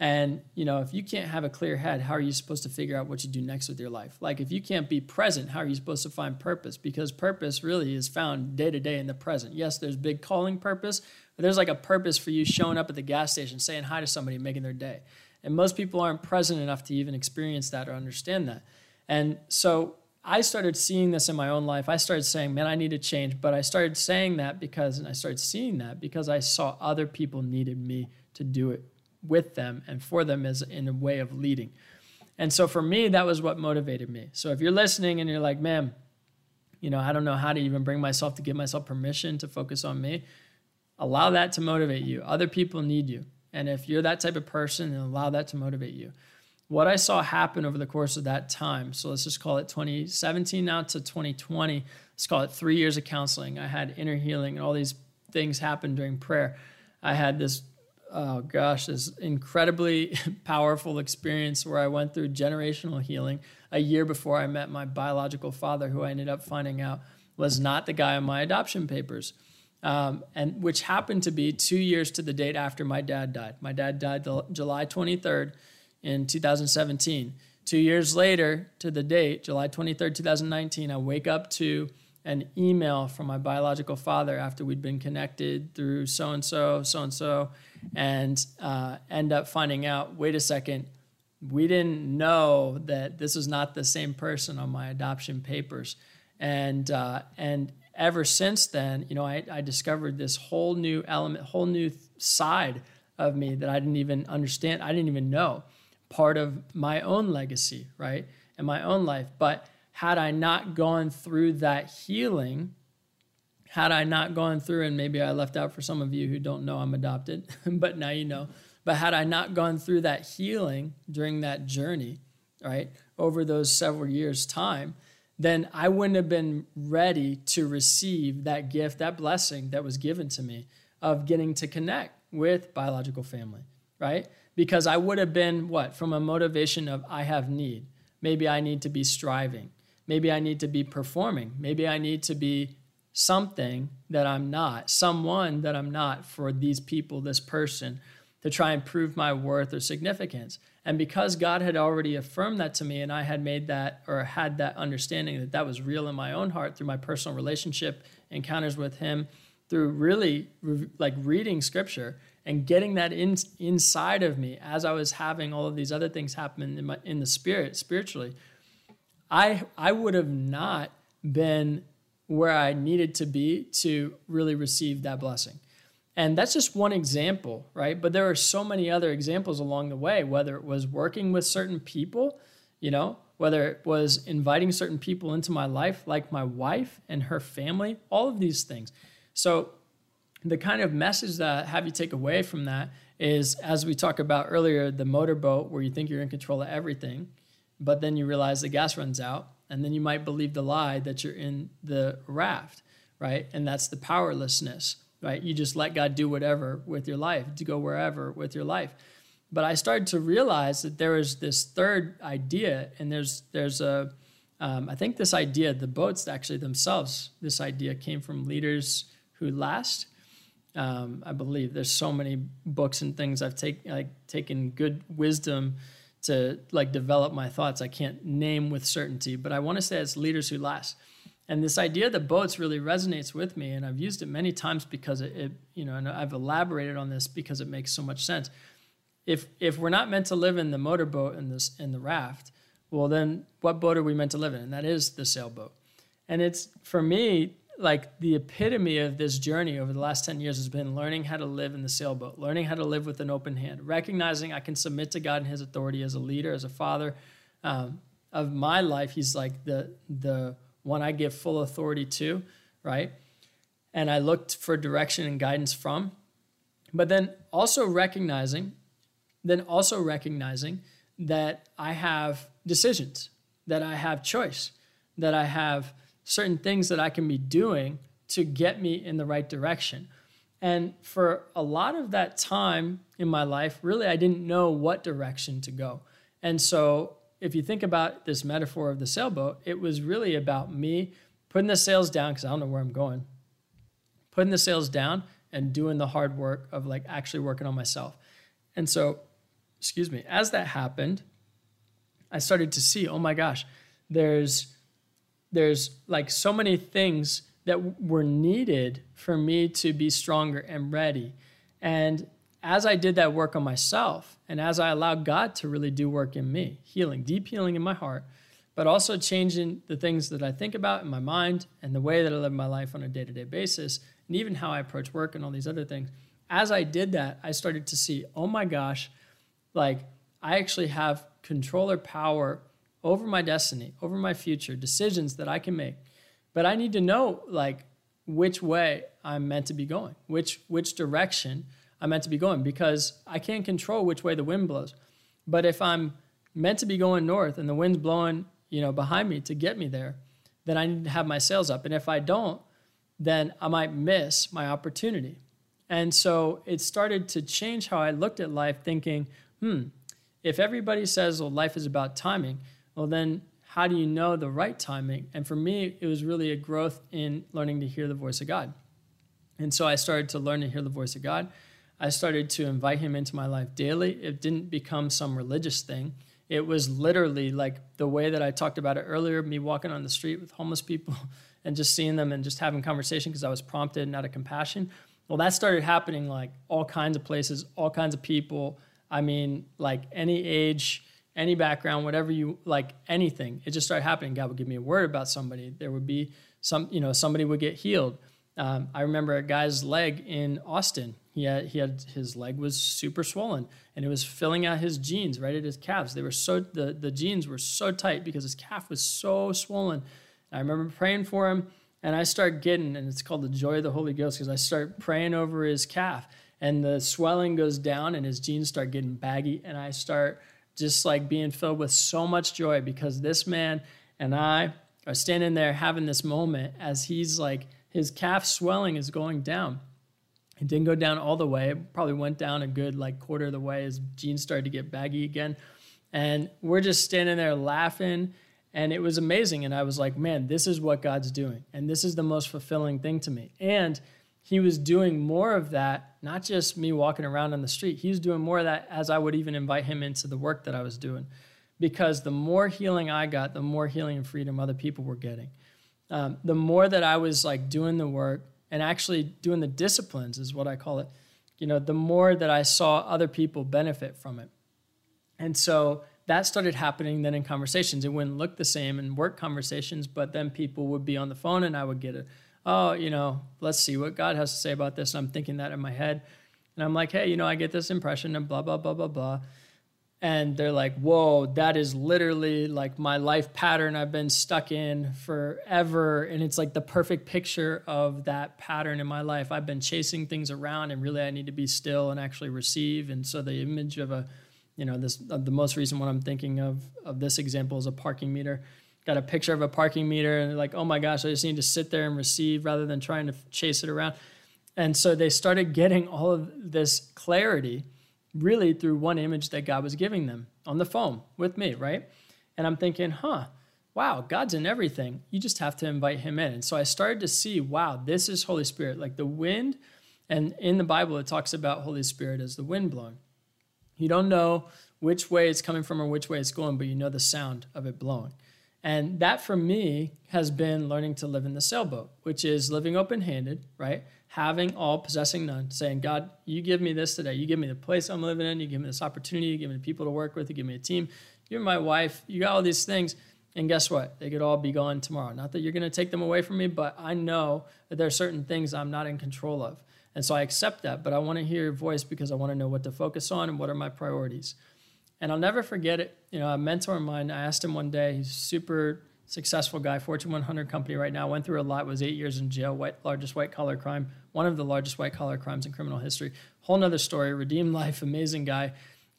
S1: And, you know, if you can't have a clear head, how are you supposed to figure out what you do next with your life? Like, if you can't be present, how are you supposed to find purpose? Because purpose really is found day to day in the present. Yes, there's big calling purpose, but there's like a purpose for you showing up at the gas station, saying hi to somebody, making their day. And most people aren't present enough to even experience that or understand that. And so I started seeing this in my own life. I started saying, man, I need to change. But I started saying that because, and I started seeing that because I saw other people needed me to do it with them and for them as in a way of leading. And so for me, that was what motivated me. So if you're listening and you're like, man, you know, I don't know how to even bring myself to give myself permission to focus on me, allow that to motivate you. Other people need you. And if you're that type of person, then allow that to motivate you. What I saw happen over the course of that time, so let's just call it 2017 now to 2020, let's call it three years of counseling. I had inner healing and all these things happened during prayer. I had this oh gosh, this incredibly powerful experience where I went through generational healing a year before I met my biological father, who I ended up finding out was not the guy on my adoption papers. Um, and which happened to be two years to the date after my dad died. My dad died the, July 23rd in 2017. Two years later to the date, July 23rd, 2019, I wake up to an email from my biological father after we'd been connected through so and so, so and so, and end up finding out wait a second, we didn't know that this was not the same person on my adoption papers. And, uh, and ever since then, you know, I, I discovered this whole new element, whole new side of me that I didn't even understand. I didn't even know part of my own legacy, right? And my own life. But had I not gone through that healing, had I not gone through, and maybe I left out for some of you who don't know I'm adopted, but now you know. But had I not gone through that healing during that journey, right, over those several years' time, then I wouldn't have been ready to receive that gift, that blessing that was given to me of getting to connect with biological family, right? Because I would have been what? From a motivation of I have need. Maybe I need to be striving. Maybe I need to be performing. Maybe I need to be something that I'm not, someone that I'm not for these people, this person, to try and prove my worth or significance. And because God had already affirmed that to me, and I had made that or had that understanding that that was real in my own heart through my personal relationship encounters with Him, through really like reading scripture and getting that in, inside of me as I was having all of these other things happen in, my, in the spirit, spiritually, I, I would have not been where I needed to be to really receive that blessing. And that's just one example, right? But there are so many other examples along the way, whether it was working with certain people, you know, whether it was inviting certain people into my life, like my wife and her family, all of these things. So, the kind of message that I have you take away from that is, as we talked about earlier, the motorboat where you think you're in control of everything, but then you realize the gas runs out and then you might believe the lie that you're in the raft, right? And that's the powerlessness, right? You just let God do whatever with your life, to go wherever with your life. But I started to realize that there was this third idea, and there's there's a um, I think this idea, the boats actually themselves, this idea came from leaders who last. Um, I believe there's so many books and things I've taken like taken good wisdom to like develop my thoughts. I can't name with certainty, but I want to say it's leaders who last. And this idea of the boats really resonates with me, and I've used it many times because it, it, you know, and I've elaborated on this because it makes so much sense. If if we're not meant to live in the motorboat and this in the raft, well, then what boat are we meant to live in? And that is the sailboat. And it's for me, like the epitome of this journey over the last 10 years has been learning how to live in the sailboat, learning how to live with an open hand, recognizing I can submit to God and His authority as a leader, as a father um, of my life. He's like the, the one I give full authority to, right? And I looked for direction and guidance from. But then also recognizing, then also recognizing that I have decisions, that I have choice, that I have certain things that I can be doing to get me in the right direction. And for a lot of that time in my life, really, I didn't know what direction to go. And so, if you think about this metaphor of the sailboat, it was really about me putting the sails down because I don't know where I'm going, putting the sails down and doing the hard work of like actually working on myself. And so, excuse me, as that happened, I started to see, oh my gosh, there's there's like so many things that were needed for me to be stronger and ready. And as I did that work on myself, and as I allowed God to really do work in me, healing, deep healing in my heart, but also changing the things that I think about in my mind and the way that I live my life on a day to day basis, and even how I approach work and all these other things. As I did that, I started to see, oh my gosh, like I actually have control or power over my destiny, over my future, decisions that I can make. But I need to know like which way I'm meant to be going, which which direction I'm meant to be going because I can't control which way the wind blows. But if I'm meant to be going north and the wind's blowing, you know, behind me to get me there, then I need to have my sails up. And if I don't, then I might miss my opportunity. And so it started to change how I looked at life, thinking, hmm, if everybody says, well, life is about timing, well, then how do you know the right timing? And for me, it was really a growth in learning to hear the voice of God. And so I started to learn to hear the voice of God. I started to invite him into my life daily. It didn't become some religious thing. It was literally like the way that I talked about it earlier me walking on the street with homeless people and just seeing them and just having conversation because I was prompted and out of compassion. Well, that started happening like all kinds of places, all kinds of people. I mean, like any age, any background, whatever you like, anything. It just started happening. God would give me a word about somebody. There would be some, you know, somebody would get healed. Um, I remember a guy's leg in Austin. He had, he had his leg was super swollen and it was filling out his jeans right at his calves. They were so the the jeans were so tight because his calf was so swollen. I remember praying for him and I start getting and it's called the joy of the Holy Ghost because I start praying over his calf and the swelling goes down and his jeans start getting baggy and I start just like being filled with so much joy because this man and I are standing there having this moment as he's like his calf swelling is going down. It didn't go down all the way. It probably went down a good like quarter of the way as jeans started to get baggy again. And we're just standing there laughing. And it was amazing. And I was like, man, this is what God's doing. And this is the most fulfilling thing to me. And he was doing more of that, not just me walking around on the street. He was doing more of that as I would even invite him into the work that I was doing. Because the more healing I got, the more healing and freedom other people were getting um, the more that I was like doing the work and actually doing the disciplines is what I call it, you know, the more that I saw other people benefit from it. And so that started happening then in conversations. It wouldn't look the same in work conversations, but then people would be on the phone and I would get a, oh, you know, let's see what God has to say about this. And I'm thinking that in my head. And I'm like, hey, you know, I get this impression and blah, blah, blah, blah, blah and they're like, whoa, that is literally like my life pattern I've been stuck in forever. And it's like the perfect picture of that pattern in my life. I've been chasing things around and really I need to be still and actually receive. And so the image of a, you know, this, uh, the most recent one I'm thinking of, of this example is a parking meter. Got a picture of a parking meter and like, oh my gosh, I just need to sit there and receive rather than trying to chase it around. And so they started getting all of this clarity really through one image that God was giving them on the phone with me, right? And I'm thinking, huh, wow, God's in everything. You just have to invite him in. And so I started to see, wow, this is Holy Spirit. Like the wind, and in the Bible, it talks about Holy Spirit as the wind blowing. You don't know which way it's coming from or which way it's going, but you know the sound of it blowing. And that for me has been learning to live in the sailboat, which is living open handed, right? having all, possessing none, saying, God, you give me this today. You give me the place I'm living in. You give me this opportunity. You give me people to work with. You give me a team. You're my wife. You got all these things. And guess what? They could all be gone tomorrow. Not that you're going to take them away from me, but I know that there are certain things I'm not in control of. And so I accept that, but I want to hear your voice because I want to know what to focus on and what are my priorities. And I'll never forget it. You know, a mentor of mine, I asked him one day, he's a super successful guy, Fortune 100 company right now, went through a lot, was eight years in jail, white, largest white collar crime, one of the largest white collar crimes in criminal history. Whole nother story, redeemed life, amazing guy.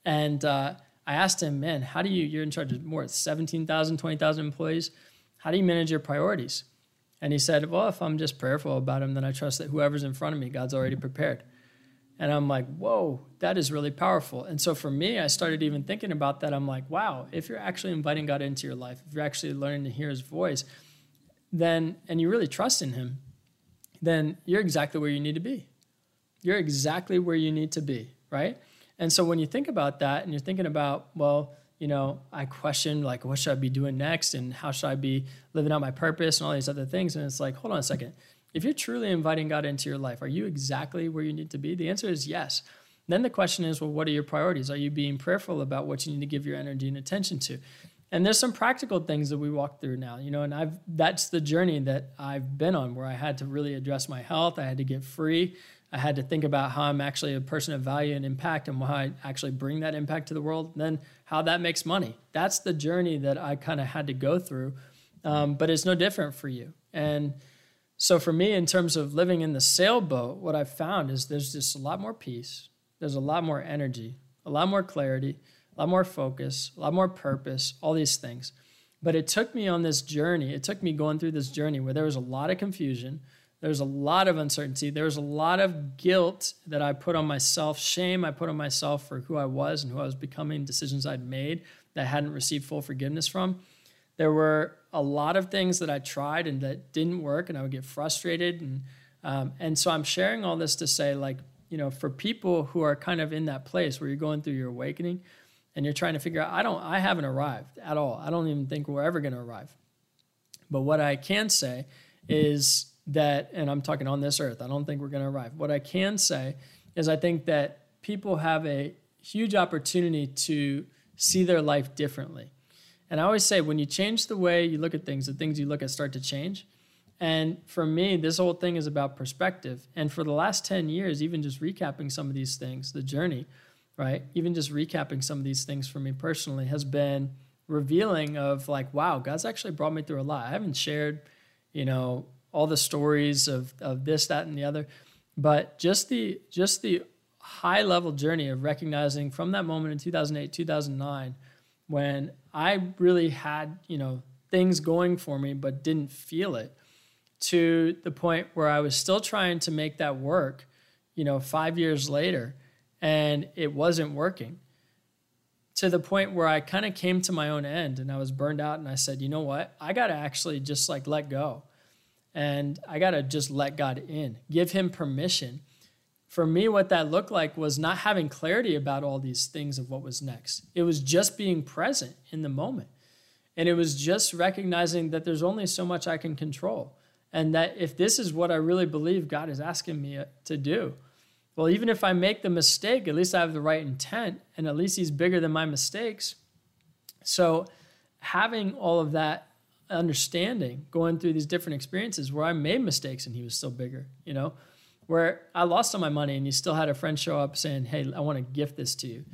S1: And uh, I asked him, man, how do you, you're in charge of more, 17,000, 20,000 employees. How do you manage your priorities? And he said, well, if I'm just prayerful about him, then I trust that whoever's in front of me, God's already prepared. And I'm like, whoa, that is really powerful. And so for me, I started even thinking about that. I'm like, wow, if you're actually inviting God into your life, if you're actually learning to hear his voice, then, and you really trust in him, then you're exactly where you need to be. You're exactly where you need to be, right? And so when you think about that and you're thinking about, well, you know, I question like, what should I be doing next? And how should I be living out my purpose and all these other things? And it's like, hold on a second if you're truly inviting God into your life, are you exactly where you need to be? The answer is yes. Then the question is, well, what are your priorities? Are you being prayerful about what you need to give your energy and attention to? And there's some practical things that we walk through now, you know, and I've that's the journey that I've been on where I had to really address my health. I had to get free. I had to think about how I'm actually a person of value and impact and how I actually bring that impact to the world. And then how that makes money. That's the journey that I kind of had to go through. Um, but it's no different for you. And so for me, in terms of living in the sailboat, what I've found is there's just a lot more peace. There's a lot more energy, a lot more clarity, a lot more focus, a lot more purpose, all these things. But it took me on this journey. It took me going through this journey where there was a lot of confusion. There was a lot of uncertainty. There was a lot of guilt that I put on myself, shame I put on myself for who I was and who I was becoming, decisions I'd made that I hadn't received full forgiveness from. There were a lot of things that I tried and that didn't work, and I would get frustrated. And, um, and so I'm sharing all this to say, like, you know, for people who are kind of in that place where you're going through your awakening, and you're trying to figure out, I don't, I haven't arrived at all. I don't even think we're ever going to arrive. But what I can say is that, and I'm talking on this earth, I don't think we're going to arrive. What I can say is I think that people have a huge opportunity to see their life differently. And I always say, when you change the way you look at things, the things you look at start to change. And for me, this whole thing is about perspective. And for the last 10 years, even just recapping some of these things, the journey, right? Even just recapping some of these things for me personally has been revealing of like, wow, God's actually brought me through a lot. I haven't shared, you know, all the stories of, of this, that, and the other, but just the just the high level journey of recognizing from that moment in 2008, 2009, when I really had, you know, things going for me, but didn't feel it to the point where I was still trying to make that work, you know, five years later and it wasn't working to the point where I kind of came to my own end and I was burned out and I said, you know what? I got to actually just like let go. And I got to just let God in, give him permission. For me, what that looked like was not having clarity about all these things of what was next. It was just being present in the moment. And it was just recognizing that there's only so much I can control. And that if this is what I really believe God is asking me uh, to do, well, even if I make the mistake, at least I have the right intent, and at least he's bigger than my mistakes. So, having all of that understanding, going through these different experiences where I made mistakes and he was still bigger, you know, where I lost all my money and you still had a friend show up saying, Hey, I want to gift this to you,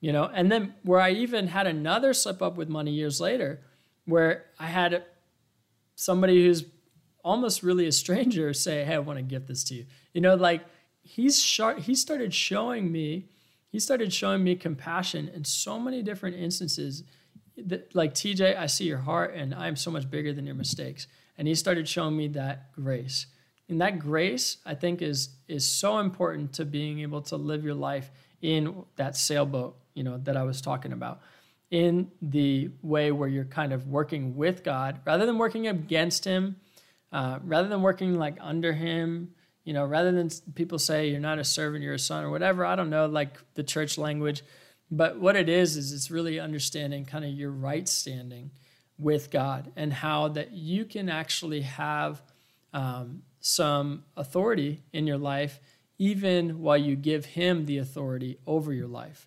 S1: you know, and then where I even had another slip up with money years later where I had somebody who's almost really a stranger say, Hey, I want to gift this to you, you know, like, he's sharp, he started showing me he started showing me compassion in so many different instances that, like tj i see your heart and i'm so much bigger than your mistakes. And he started showing me that grace and that grace i think is is so important to being able to live your life in that sailboat you know that i was talking about in the way where you're kind of working with god rather than working against him uh, rather than working like under him you know, rather than people say you're not a servant, you're a son or whatever. I don't know, like the church language. But what it is, is it's really understanding kind of your right standing with God and how that you can actually have um, some authority in your life, even while you give Him the authority over your life.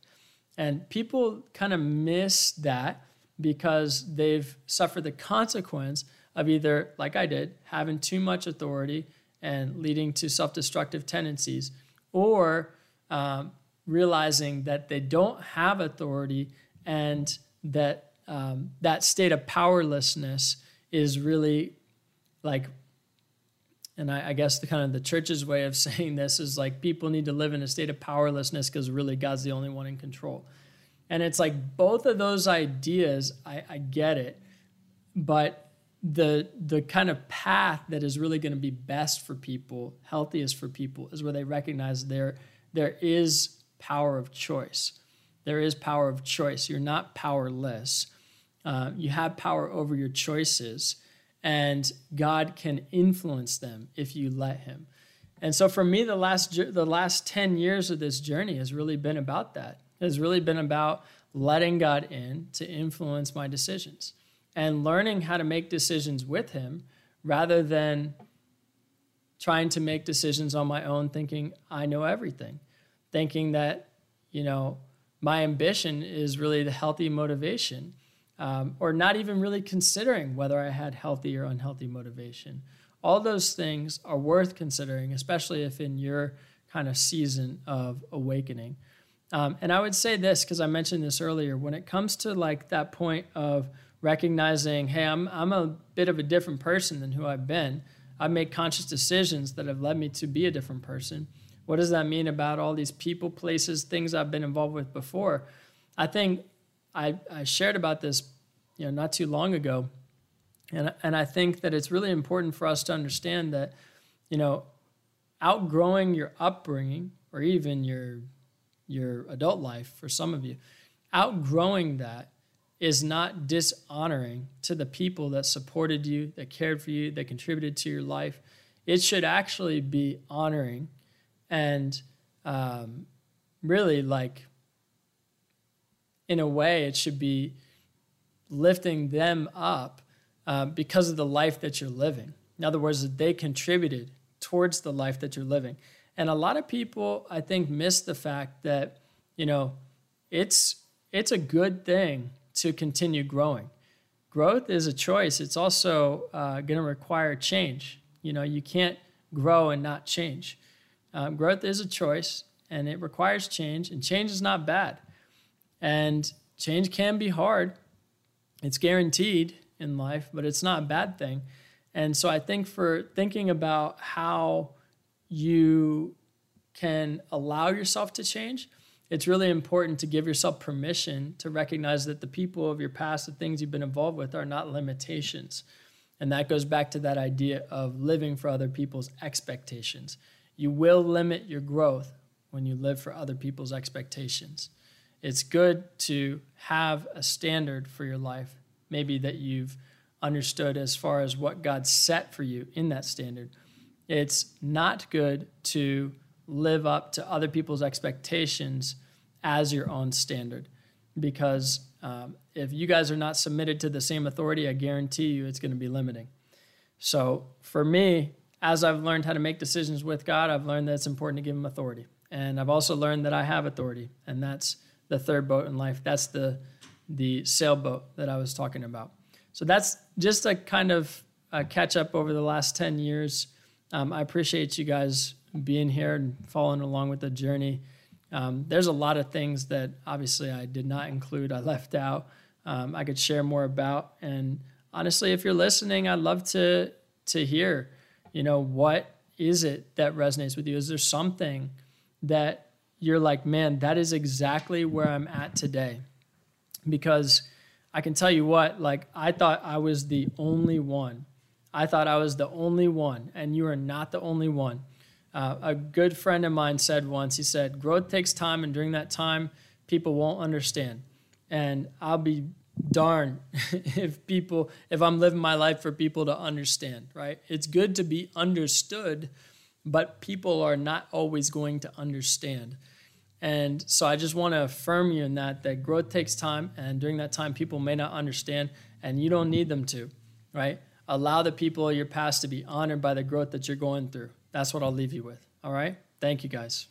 S1: And people kind of miss that because they've suffered the consequence of either, like I did, having too much authority and leading to self destructive tendencies, or um, realizing that they don't have authority and that um, that state of powerlessness is really like and I, I, guess the kind of the church's way of saying this is like people need to live in a state of powerlessness because really God's the only one in control. And it's like both of those ideas, I, I get it, but the the kind of path that is really going to be best for people, healthiest for people, is where they recognize there there is power of choice. There is power of choice. You're not powerless. Uh, you have power over your choices, and God can influence them if you let Him. And so, for me, the last the last ten years of this journey has really been about that. It has really been about letting God in to influence my decisions and learning how to make decisions with him rather than trying to make decisions on my own thinking I know everything, thinking that, you know, my ambition is really the healthy motivation um, or not even really considering whether I had healthy or unhealthy motivation. All those things are worth considering, especially if in your kind of season of awakening. Um, and I would say this because I mentioned this earlier. When it comes to like that point of recognizing, hey, I'm I'm a bit of a different person than who I've been. I've made conscious decisions that have led me to be a different person. What does that mean about all these people, places, things I've been involved with before? I think I, I shared about this, you know, not too long ago, and and I think that it's really important for us to understand that, you know, outgrowing your upbringing or even your your adult life for some of you, outgrowing that is not dishonoring to the people that supported you, that cared for you, that contributed to your life. It should actually be honoring and um, really like in a way it should be lifting them up uh, because of the life that you're living in other words that they contributed towards the life that you're living and a lot of people, I think, miss the fact that, you know, it's it's a good thing to continue growing. Growth is a choice. It's also uh, going to require change. You know, you can't grow and not change. Um, growth is a choice, and it requires change. And change is not bad. And change can be hard. It's guaranteed in life, but it's not a bad thing. And so I think for thinking about how you can allow yourself to change, it's really important to give yourself permission to recognize that the people of your past, the things you've been involved with, are not limitations. And that goes back to that idea of living for other people's expectations. You will limit your growth when you live for other people's expectations. It's good to have a standard for your life, maybe that you've understood as far as what God set for you in that standard it's not good to live up to other people's expectations as your own standard because um, if you guys are not submitted to the same authority, I guarantee you it's going to be limiting. So for me, as I've learned how to make decisions with God, I've learned that it's important to give Him authority. And I've also learned that I have authority, and that's the third boat in life. That's the the sailboat that I was talking about. So that's just a kind of a catch up over the last 10 years um, I appreciate you guys being here and following along with the journey. Um, there's a lot of things that obviously I did not include, I left out. Um, I could share more about. And honestly, if you're listening, I'd love to to hear, you know, what is it that resonates with you? Is there something that you're like, man, that is exactly where I'm at today? Because I can tell you what, like I thought I was the only one I thought I was the only one, and you are not the only one. Uh, a good friend of mine said once, he said, growth takes time, and during that time, people won't understand. And I'll be darn if people, if I'm living my life for people to understand, right? It's good to be understood, but people are not always going to understand. And so I just want to affirm you in that, that growth takes time, and during that time, people may not understand, and you don't need them to, right? Allow the people of your past to be honored by the growth that you're going through. That's what I'll leave you with. All right? Thank you, guys.